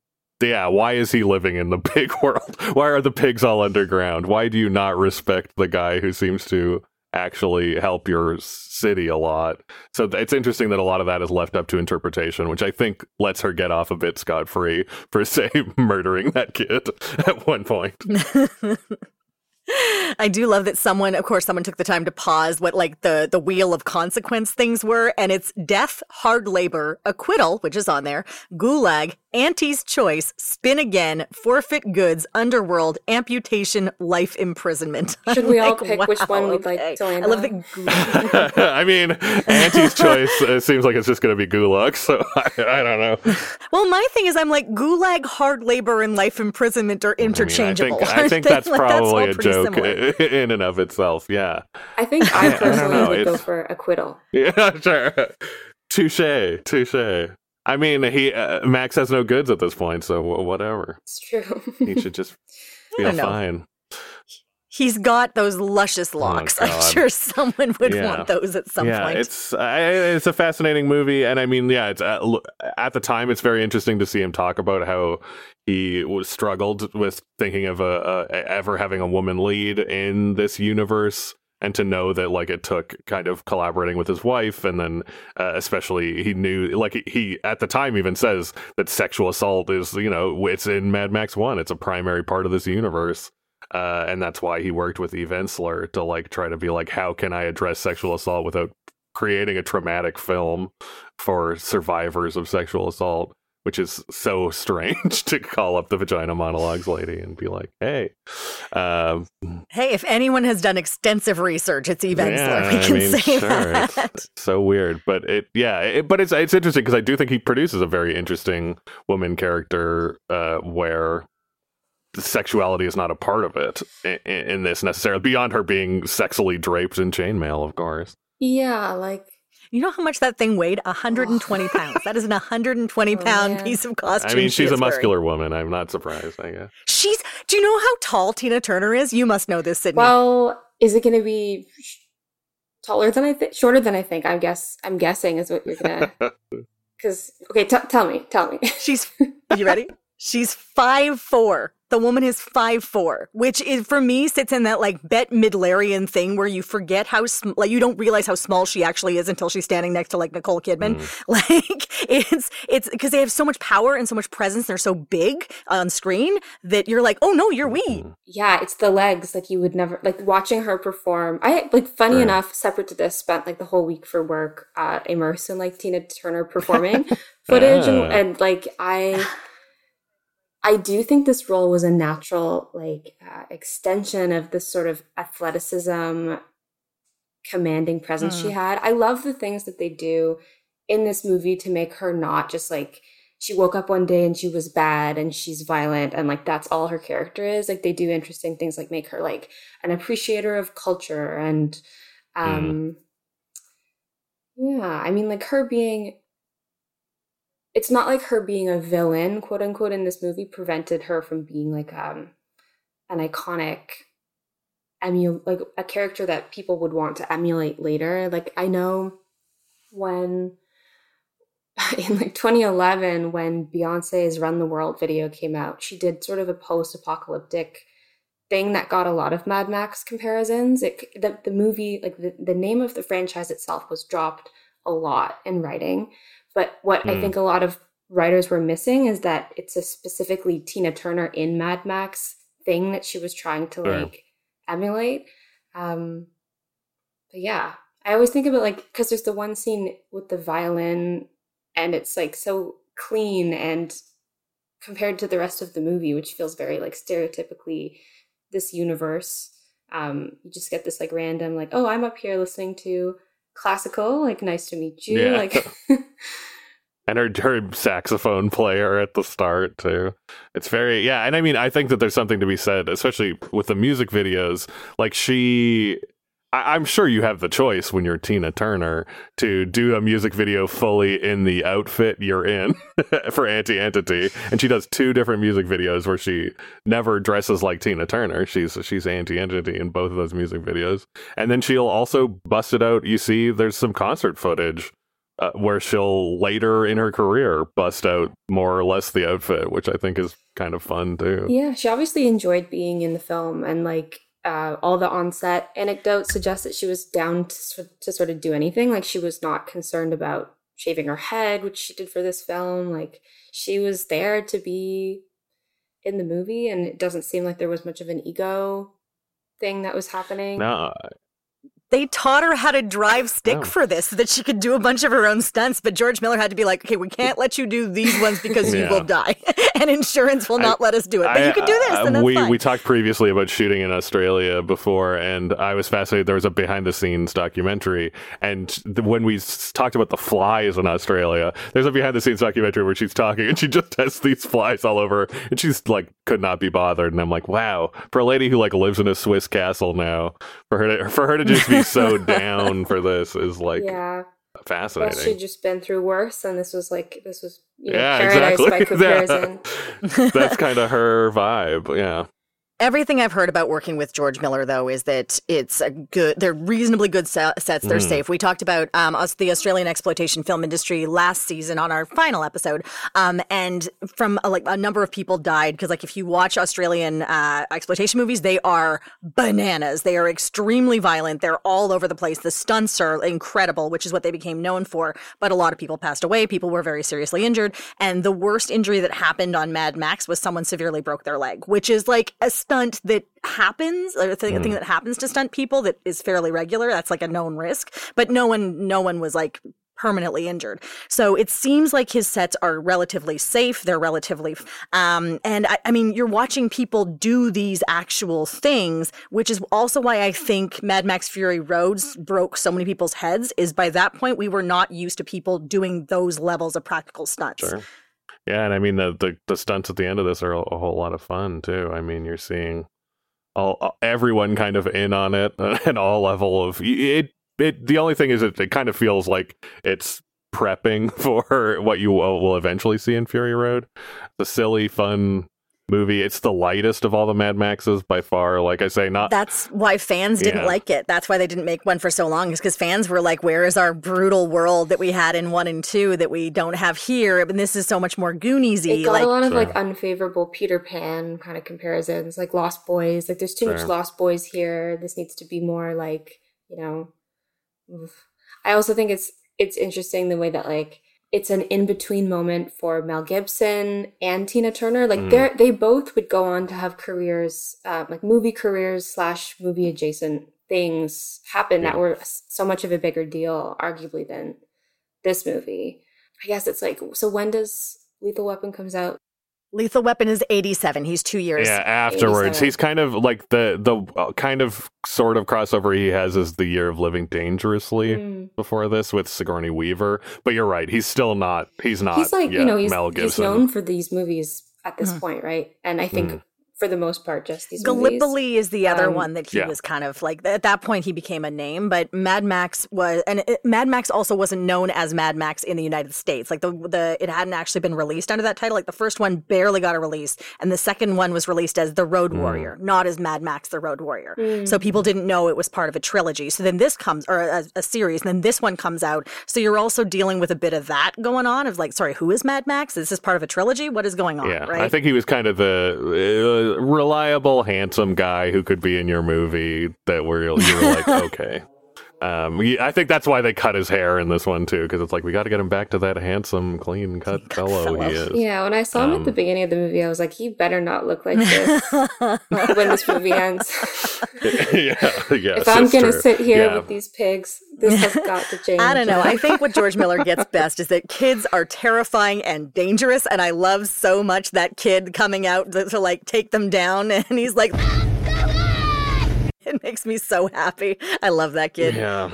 yeah, why is he living in the <laughs> pig world? Why are the pigs all underground? Why do you not respect the guy who seems to actually help your city a lot. So it's interesting that a lot of that is left up to interpretation, which I think lets her get off a bit scot free for, <laughs> say, murdering that kid <laughs> at one point. <laughs> I do love that someone, of course, someone took the time to pause what like the the wheel of consequence things were, and it's death, hard labor, acquittal, which is on there, gulag, Auntie's choice, spin again, forfeit goods, underworld, amputation, life imprisonment. <laughs> Should we all pick wow, which one we'd like to land I love the. <laughs> I mean, Auntie's choice it seems like it's just going to be gulag, so <laughs> I, I, don't know. Well, my thing is, I'm like gulag, hard labor, and life imprisonment are interchangeable. I, mean, I think, I think that's probably that's a joke similar. in and of itself. Yeah. I think I personally I would go for acquittal. Yeah, sure. Touche, touche. I mean, he uh, Max has no goods at this point, so whatever. It's true. he should just <laughs> be fine. He's got those luscious oh, locks. Oh, I'm sure someone would yeah. want those at some yeah, point. It's uh, it's a fascinating movie, and I mean, yeah, it's uh, at the time it's very interesting to see him talk about how he was struggled with thinking of a, a ever having a woman lead in this universe and to know that like it took kind of collaborating with his wife and then uh, especially he knew like he at the time even says that sexual assault is you know it's in mad max 1 it's a primary part of this universe uh, and that's why he worked with Eve Ensler to like try to be like, how can I address sexual assault without creating a traumatic film for survivors of sexual assault? Which is so <laughs> strange to call up the vagina monologues lady and be like, "Hey, um, hey, if anyone has done extensive research, it's Eve Ensler. Yeah, we can I mean, say sure. that." It's, it's so weird, but it, yeah, it, but it's it's interesting because I do think he produces a very interesting woman character uh, where sexuality is not a part of it in, in this necessarily beyond her being sexily draped in chainmail of course yeah like you know how much that thing weighed? 120 <laughs> pounds. That is an 120 pound piece of costume. I mean, she's she a muscular wearing. woman. I'm not surprised, I guess. She's, do you know how tall Tina Turner is? You must know this, Sydney. Well, is it going to be taller than I think, shorter than I think? I guess, I'm guessing is what you're going <laughs> to. Because, okay, t- tell me, tell me. She's, <laughs> you ready? She's five four. The woman is five four, which is for me sits in that like Bette Midlerian thing where you forget how sm- like you don't realize how small she actually is until she's standing next to like Nicole Kidman. Mm. <laughs> Like it's it's because they have so much power and so much presence. They're so big on screen that you're like, oh no, you're wee. Mm-hmm. Yeah, it's the legs. Like you would never like watching her perform. I like funny right. enough, separate to this, spent like the whole week for work uh, immersed in like Tina Turner performing <laughs> footage and, ah. and like I. <laughs> I do think this role was a natural like uh, extension of this sort of athleticism commanding presence mm. she had. I love the things that they do in this movie to make her not just like she woke up one day and she was bad and she's violent and like that's all her character is. Like they do interesting things like make her like an appreciator of culture and mm. um mm. yeah, I mean like her being it's not like her being a villain, quote unquote, in this movie prevented her from being like um an iconic emu like a character that people would want to emulate later. Like I know when <laughs> in like 2011 when Beyonce's Run the World video came out, she did sort of a post-apocalyptic thing that got a lot of Mad Max comparisons. It the, the movie like the, the name of the franchise itself was dropped a lot in writing but what mm. I hmm. think a lot of writers were missing is that it's a specifically Tina Turner in Mad Max thing that she was trying to like emulate. Um, but yeah, I always think about like because there's the one scene with the violin, and it's like so clean and compared to the rest of the movie, which feels very like stereotypically this universe. Um, you just get this like random like, oh, I'm up here listening to classical, like nice to meet you, yeah. like. <laughs> and her, her saxophone player at the start too. It's very yeah, and I mean I think that there's something to be said, especially with the music videos. Like she I, am sure you have the choice when you're Tina Turner to do a music video fully in the outfit you're in <laughs> for Auntie Entity, and she does two different music videos where she never dresses like Tina Turner. She's she's Auntie Entity in both of those music videos, and then she'll also bust it out. You see, there's some concert footage uh, where she'll later in her career bust out more or less the outfit, which I think is kind of fun too. Yeah, she obviously enjoyed being in the film and like uh, all the onset anecdotes suggest that she was down to, to sort of do anything. Like she was not concerned about shaving her head, which she did for this film. Like she was there to be in the movie, and it doesn't seem like there was much of an ego thing that was happening. No, they taught her how to drive stick oh. for this so that she could do a bunch of her own stunts. But George Miller had to be like, okay, we can't let you do these ones because yeah. you will die, <laughs> and insurance will not I, let us do it. But I, you can do this. and we fine. we talked previously about shooting in Australia before, and I was fascinated. There was a behind the scenes documentary, and the, when we talked about the flies in Australia, there's a behind the scenes documentary where she's talking and she just has these flies all over, and she's like could not be bothered. And I'm like, wow, for a lady who like lives in a Swiss castle now, for her to, for her to just be so <laughs> down for this is like yeah fascinating. Well, she'd just been through worse, and this was like this was you know, yeah, paradise exactly. <laughs> by comparison. Yeah. That's kind of her vibe. Yeah. Everything I've heard about working with George Miller, though, is that it's a good. They're reasonably good sets. They're mm. safe. We talked about um, us, the Australian exploitation film industry last season on our final episode, um, and from a, like a number of people died because, like, if you watch Australian uh, exploitation movies, they are bananas. They are extremely violent. They're all over the place. The stunts are incredible, which is what they became known for. But a lot of people passed away. People were very seriously injured, and the worst injury that happened on Mad Max was someone severely broke their leg, which is like a stunt that happens, a thing, mm. a thing that happens to stunt people that is fairly regular. That's like a known risk, but no one, no one was like permanently injured. So it seems like his sets are relatively safe. They're relatively, um, and I, I, mean, you're watching people do these actual things, which is also why I think Mad Max Fury Roads broke so many people's heads. Is by that point we were not used to people doing those levels of practical stunts. Sure. Yeah, and I mean the, the, the stunts at the end of this are a, whole lot of fun too. I mean, you're seeing all everyone kind of in on it <laughs> at all level of it. It the only thing is it, it kind of feels like it's prepping <laughs> for what you will eventually see in Fury Road. The silly, fun movie. It's the lightest of all the Mad Maxes by far. Like I say, not. That's why fans didn't yeah. like it. That's why they didn't make one for so long, is because fans were like, "Where is our brutal world that we had in one and two that we don't have here?" And this is so much more Gooniesy. It got like, a lot of sure. like unfavorable Peter Pan kind of comparisons, like Lost Boys. Like, there's too sure. much Lost Boys here. This needs to be more like, you know. Oof. I also think it's it's interesting the way that like it's an in between moment for Mel Gibson and Tina Turner. Like mm. they they both would go on to have careers, uh, like movie careers slash movie adjacent things happen yeah. that were so much of a bigger deal, arguably than this movie. I guess it's like so. When does Lethal Weapon comes out? Lethal Weapon is 87. He's 2 years. Yeah, afterwards. 87. He's kind of like the the uh, kind of sort of crossover he has is the year of living dangerously mm. before this with Sigourney Weaver. But you're right. He's still not he's not He's like, you know, he's, Mel Gibson. he's known for these movies at this mm. point, right? And I think mm for the most part just these Gallipoli movies. is the other um, one that he yeah. was kind of like at that point he became a name but Mad Max was and it, Mad Max also wasn't known as Mad Max in the United States like the the it hadn't actually been released under that title like the first one barely got a release and the second one was released as The Road mm. Warrior not as Mad Max The Road Warrior mm. so people didn't know it was part of a trilogy so then this comes or a, a series and then this one comes out so you're also dealing with a bit of that going on of like sorry who is Mad Max this is part of a trilogy what is going on yeah right I think he was kind of the uh, reliable, handsome guy who could be in your movie that where you're, you're like, <laughs> okay. Um, I think that's why they cut his hair in this one too, because it's like we got to get him back to that handsome, clean cut fellow he is. Yeah, when I saw him um, at the um, beginning of the movie, I was like, he better not look like this <laughs> <laughs> when this movie ends. <laughs> yeah, yes, if I'm gonna true. sit here yeah. with these pigs, this has got to change. I don't know. I think what George Miller gets best is that kids are terrifying and dangerous, and I love so much that kid coming out to, to like take them down, and he's like. It makes me so happy. I love that kid. Yeah.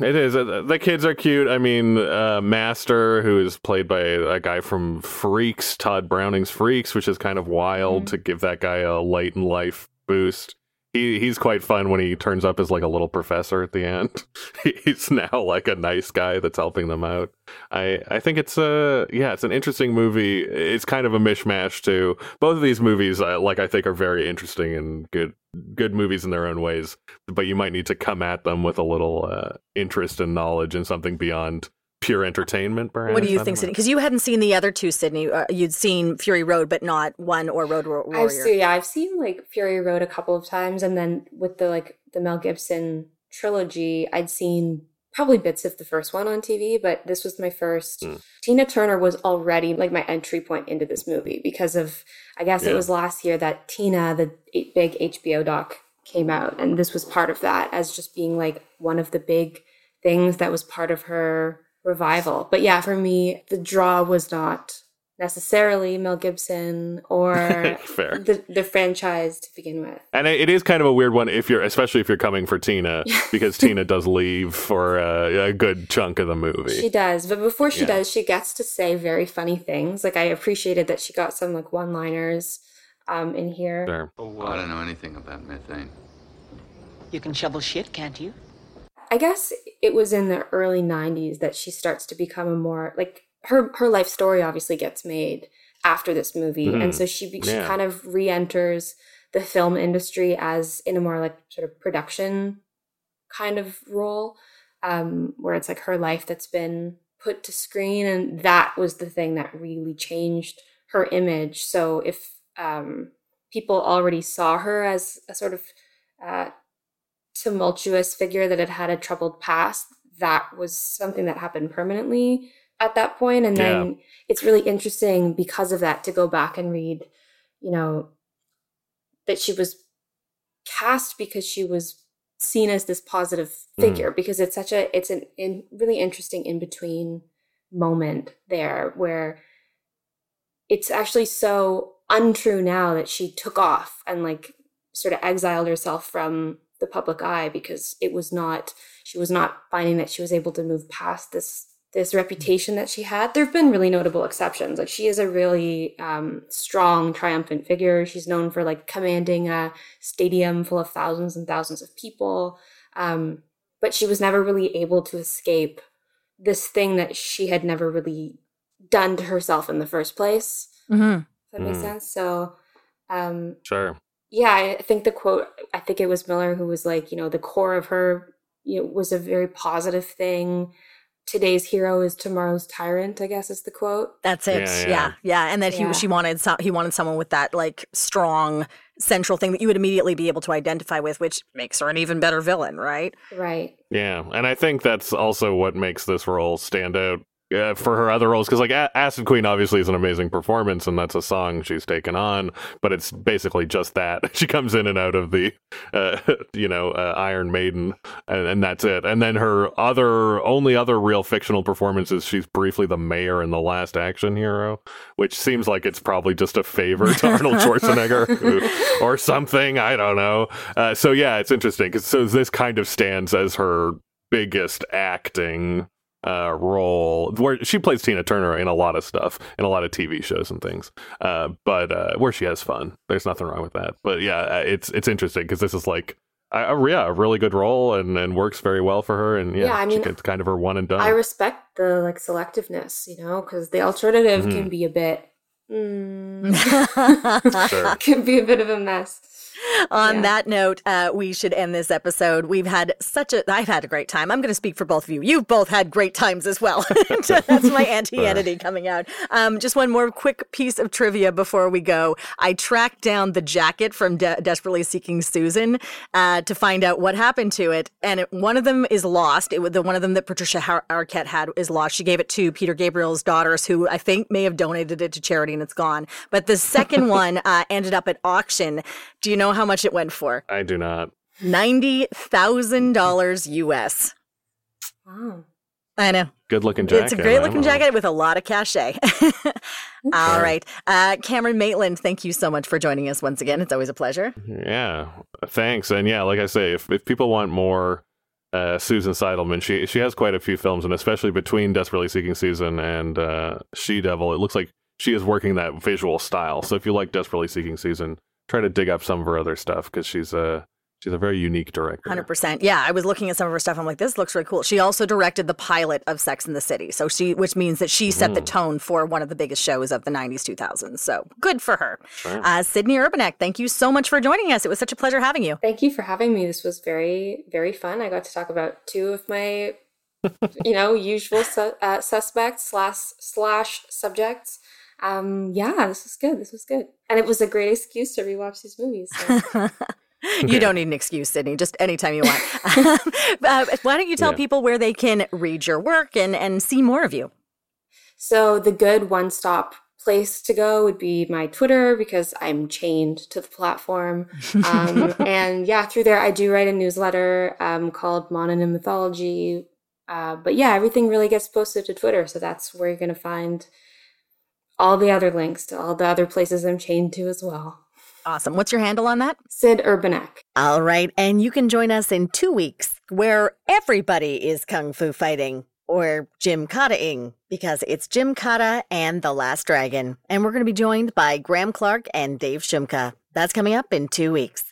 It is. Uh, the kids are cute. I mean, uh, Master, who is played by a guy from Freaks, Tod Browning's Freaks, which is kind of wild mm-hmm. to give that guy a light and life boost he he's quite fun when he turns up as like a little professor at the end. <laughs> he's now like a nice guy that's helping them out. I I think it's a yeah, it's an interesting movie. It's kind of a mishmash too. Both of these movies, uh, like I think, are very interesting and good good movies in their own ways. But you might need to come at them with a little uh, interest and knowledge and something beyond pure entertainment. Perhaps? What do you think, Sydney? Because you hadn't seen the other two, Sydney. Uh, you'd seen Fury Road, but not one or Road Warrior. I've seen, yeah, I've seen like Fury Road a couple of times, and then with the like the Mel Gibson trilogy, I'd seen probably bits of the first one on TV, but this was my first. Mm. Tina Turner was already like my entry point into this movie because of I guess yeah. it was last year that Tina, the big HBO doc, came out, and this was part of that as just being like one of the big things that was part of her revival. But yeah, for me, the draw was not necessarily Mel Gibson or <laughs> the, the franchise to begin with. And it is kind of a weird one if you're, especially if you're coming for Tina, <laughs> because Tina does leave for a, a, good chunk of the movie. She does, but before she yeah. does, she gets to say very funny things. Like I appreciated that she got some like one-liners um, in here. Sure. Oh, I don't know anything about methane. You can shovel shit, can't you? I guess it was in the early 90s that she starts to become a more like her her life story obviously gets made after this movie mm-hmm. and so she she yeah. kind of re-enters the film industry as in a more like sort of production kind of role, um, where it's like her life that's been put to screen, and that was the thing that really changed her image. So if um, people already saw her as a sort of uh, tumultuous figure that had had a troubled past, that was something that happened permanently at that point. And then it's really interesting because of that to go back and read, you know, that she was cast because she was seen as this positive figure mm. because it's such a it's an in, really interesting in between moment there where it's actually so untrue now that she took off and like sort of exiled herself from the public eye because it was not she was not finding that she was able to move past this this reputation that she had. There have been really notable exceptions. Like she is a really um, strong, triumphant figure. She's known for like commanding a stadium full of thousands and thousands of people. Um, but she was never really able to escape this thing that she had never really done to herself in the first place. Mm-hmm. that makes mm. sense. So, um, sure. Yeah, I think the quote. I think it was Miller who was like, you know, the core of her, you know, was a very positive thing today's hero is tomorrow's tyrant i guess is the quote that's it yeah yeah, yeah. yeah. and that yeah. he she wanted some, he wanted someone with that like strong central thing that you would immediately be able to identify with which makes her an even better villain right right yeah and i think that's also what makes this role stand out uh, for her other roles because like A- acid queen obviously is an amazing performance and that's a song she's taken on but it's basically just that. <laughs> She comes in and out of the uh, <laughs> you know uh, iron maiden and, and, that's it. And then her other only other real fictional performance is she's briefly the mayor in the last action hero which seems like it's probably just a favor to arnold <laughs> schwarzenegger or something i don't know. Uh, so yeah it's interesting because so this kind of stands as her biggest acting uh, role where she plays Tina Turner in a lot of stuff, in a lot of TV shows and things. Uh, but uh, where she has fun, there's nothing wrong with that. But yeah, uh, it's it's interesting because this is like. A, yeah, a really good role and, and works very well for her, and yeah, yeah I mean, it's kind of her one and done. I respect the like selectiveness, you know, because the alternative mm-hmm. can be a bit, mm, sure. <laughs> <laughs> can be a bit of a mess. On yeah. that note, uh, we should end this episode. We've had such a, I've had a great time. I'm going to speak for both of you. You've both had great times as well. <laughs> <laughs> That's my Auntie Entity coming out. Um, just one more quick piece of trivia before we go. I tracked down the jacket from De- Desperately Seeking Susan uh, to find out what happened to it. And it, one of them is lost. It, the one of them that Patricia Har- Arquette had is lost. She gave it to Peter Gabriel's daughters, who I think may have donated it to charity and it's gone. But the second <laughs> one uh, ended up at auction. Do you know how much it went for? I do not. $90,000 US. Wow. I know. Good looking jacket. It's a great looking jacket with a lot of cachet. <laughs> All right. Uh, Cameron Maitland, thank you so much for joining us once again. It's always a pleasure. Yeah. Thanks. And yeah, like I say, if, if people want more uh, Susan Seidelman, she she has quite a few films, and especially between Desperately Seeking Susan and uh, She Devil, it looks like she is working that visual style. So if you like Desperately Seeking Susan, try to dig up some of her other stuff because she's a she's a very unique director. Hundred percent. Yeah, I was looking at some of her stuff. I'm like, this looks really cool. She also directed the pilot of Sex in the City, so she, which means that she set mm. the tone for one of the biggest shows of the '90s, 2000s. So good for her. Sure. Uh, Sydney Urbanek, thank you so much for joining us. It was such a pleasure having you. Thank you for having me. This was very very fun. I got to talk about two of my, <laughs> you know, usual su- uh, suspects slash slash subjects um, yeah, this was good. This was good. And it was a great excuse to rewatch these movies. So. <laughs> you don't need an excuse, Sydney. Just anytime you want. <laughs> <laughs> uh, why don't you tell yeah. people where they can read your work and, and see more of you? So, the good one stop place to go would be my Twitter because I'm chained to the platform. Um, and yeah, through there, I do write a newsletter um, called Mononym Mythology. Uh, but yeah, everything really gets posted to Twitter. So, that's where you're going to find all the other links to all the other places I'm chained to as well. Awesome. What's your handle on that? Sid Urbanek. All right. And you can join us in two weeks where everybody is kung fu fighting or Gymkata-ing because it's Gymkata and The Last Dragon. And we're going to be joined by Graham Clark and Dave Shumka. That's coming up in two weeks.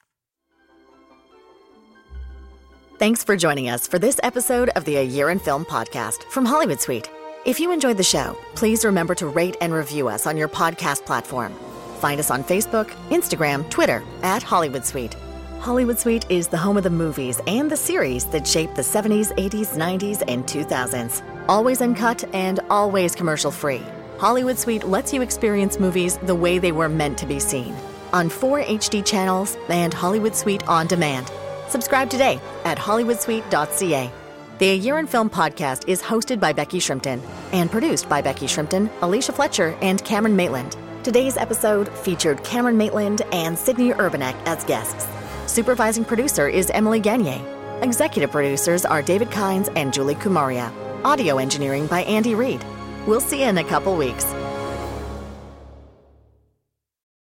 Thanks for joining us for this episode of the A Year in Film podcast from Hollywood Suite. If you enjoyed the show, please remember to rate and review us on your podcast platform. Find us on Facebook, Instagram, Twitter at Hollywood Suite. Hollywood Suite is the home of the movies and the series that shaped the 70s, 80s, 90s, and 2000s. Always uncut and always commercial free. Hollywood Suite lets you experience movies the way they were meant to be seen on four HD channels and Hollywood Suite on demand. Subscribe today at hollywoodsuite.ca. The A Year in Film podcast is hosted by Becky Shrimpton and produced by Becky Shrimpton, Alicia Fletcher, and Cameron Maitland. Today's episode featured Cameron Maitland and Sydney Urbanek as guests. Supervising producer is Emily Gagne. Executive producers are David Kynes and Julie Kumaria. Audio engineering by Andy Reid. We'll see you in a couple weeks.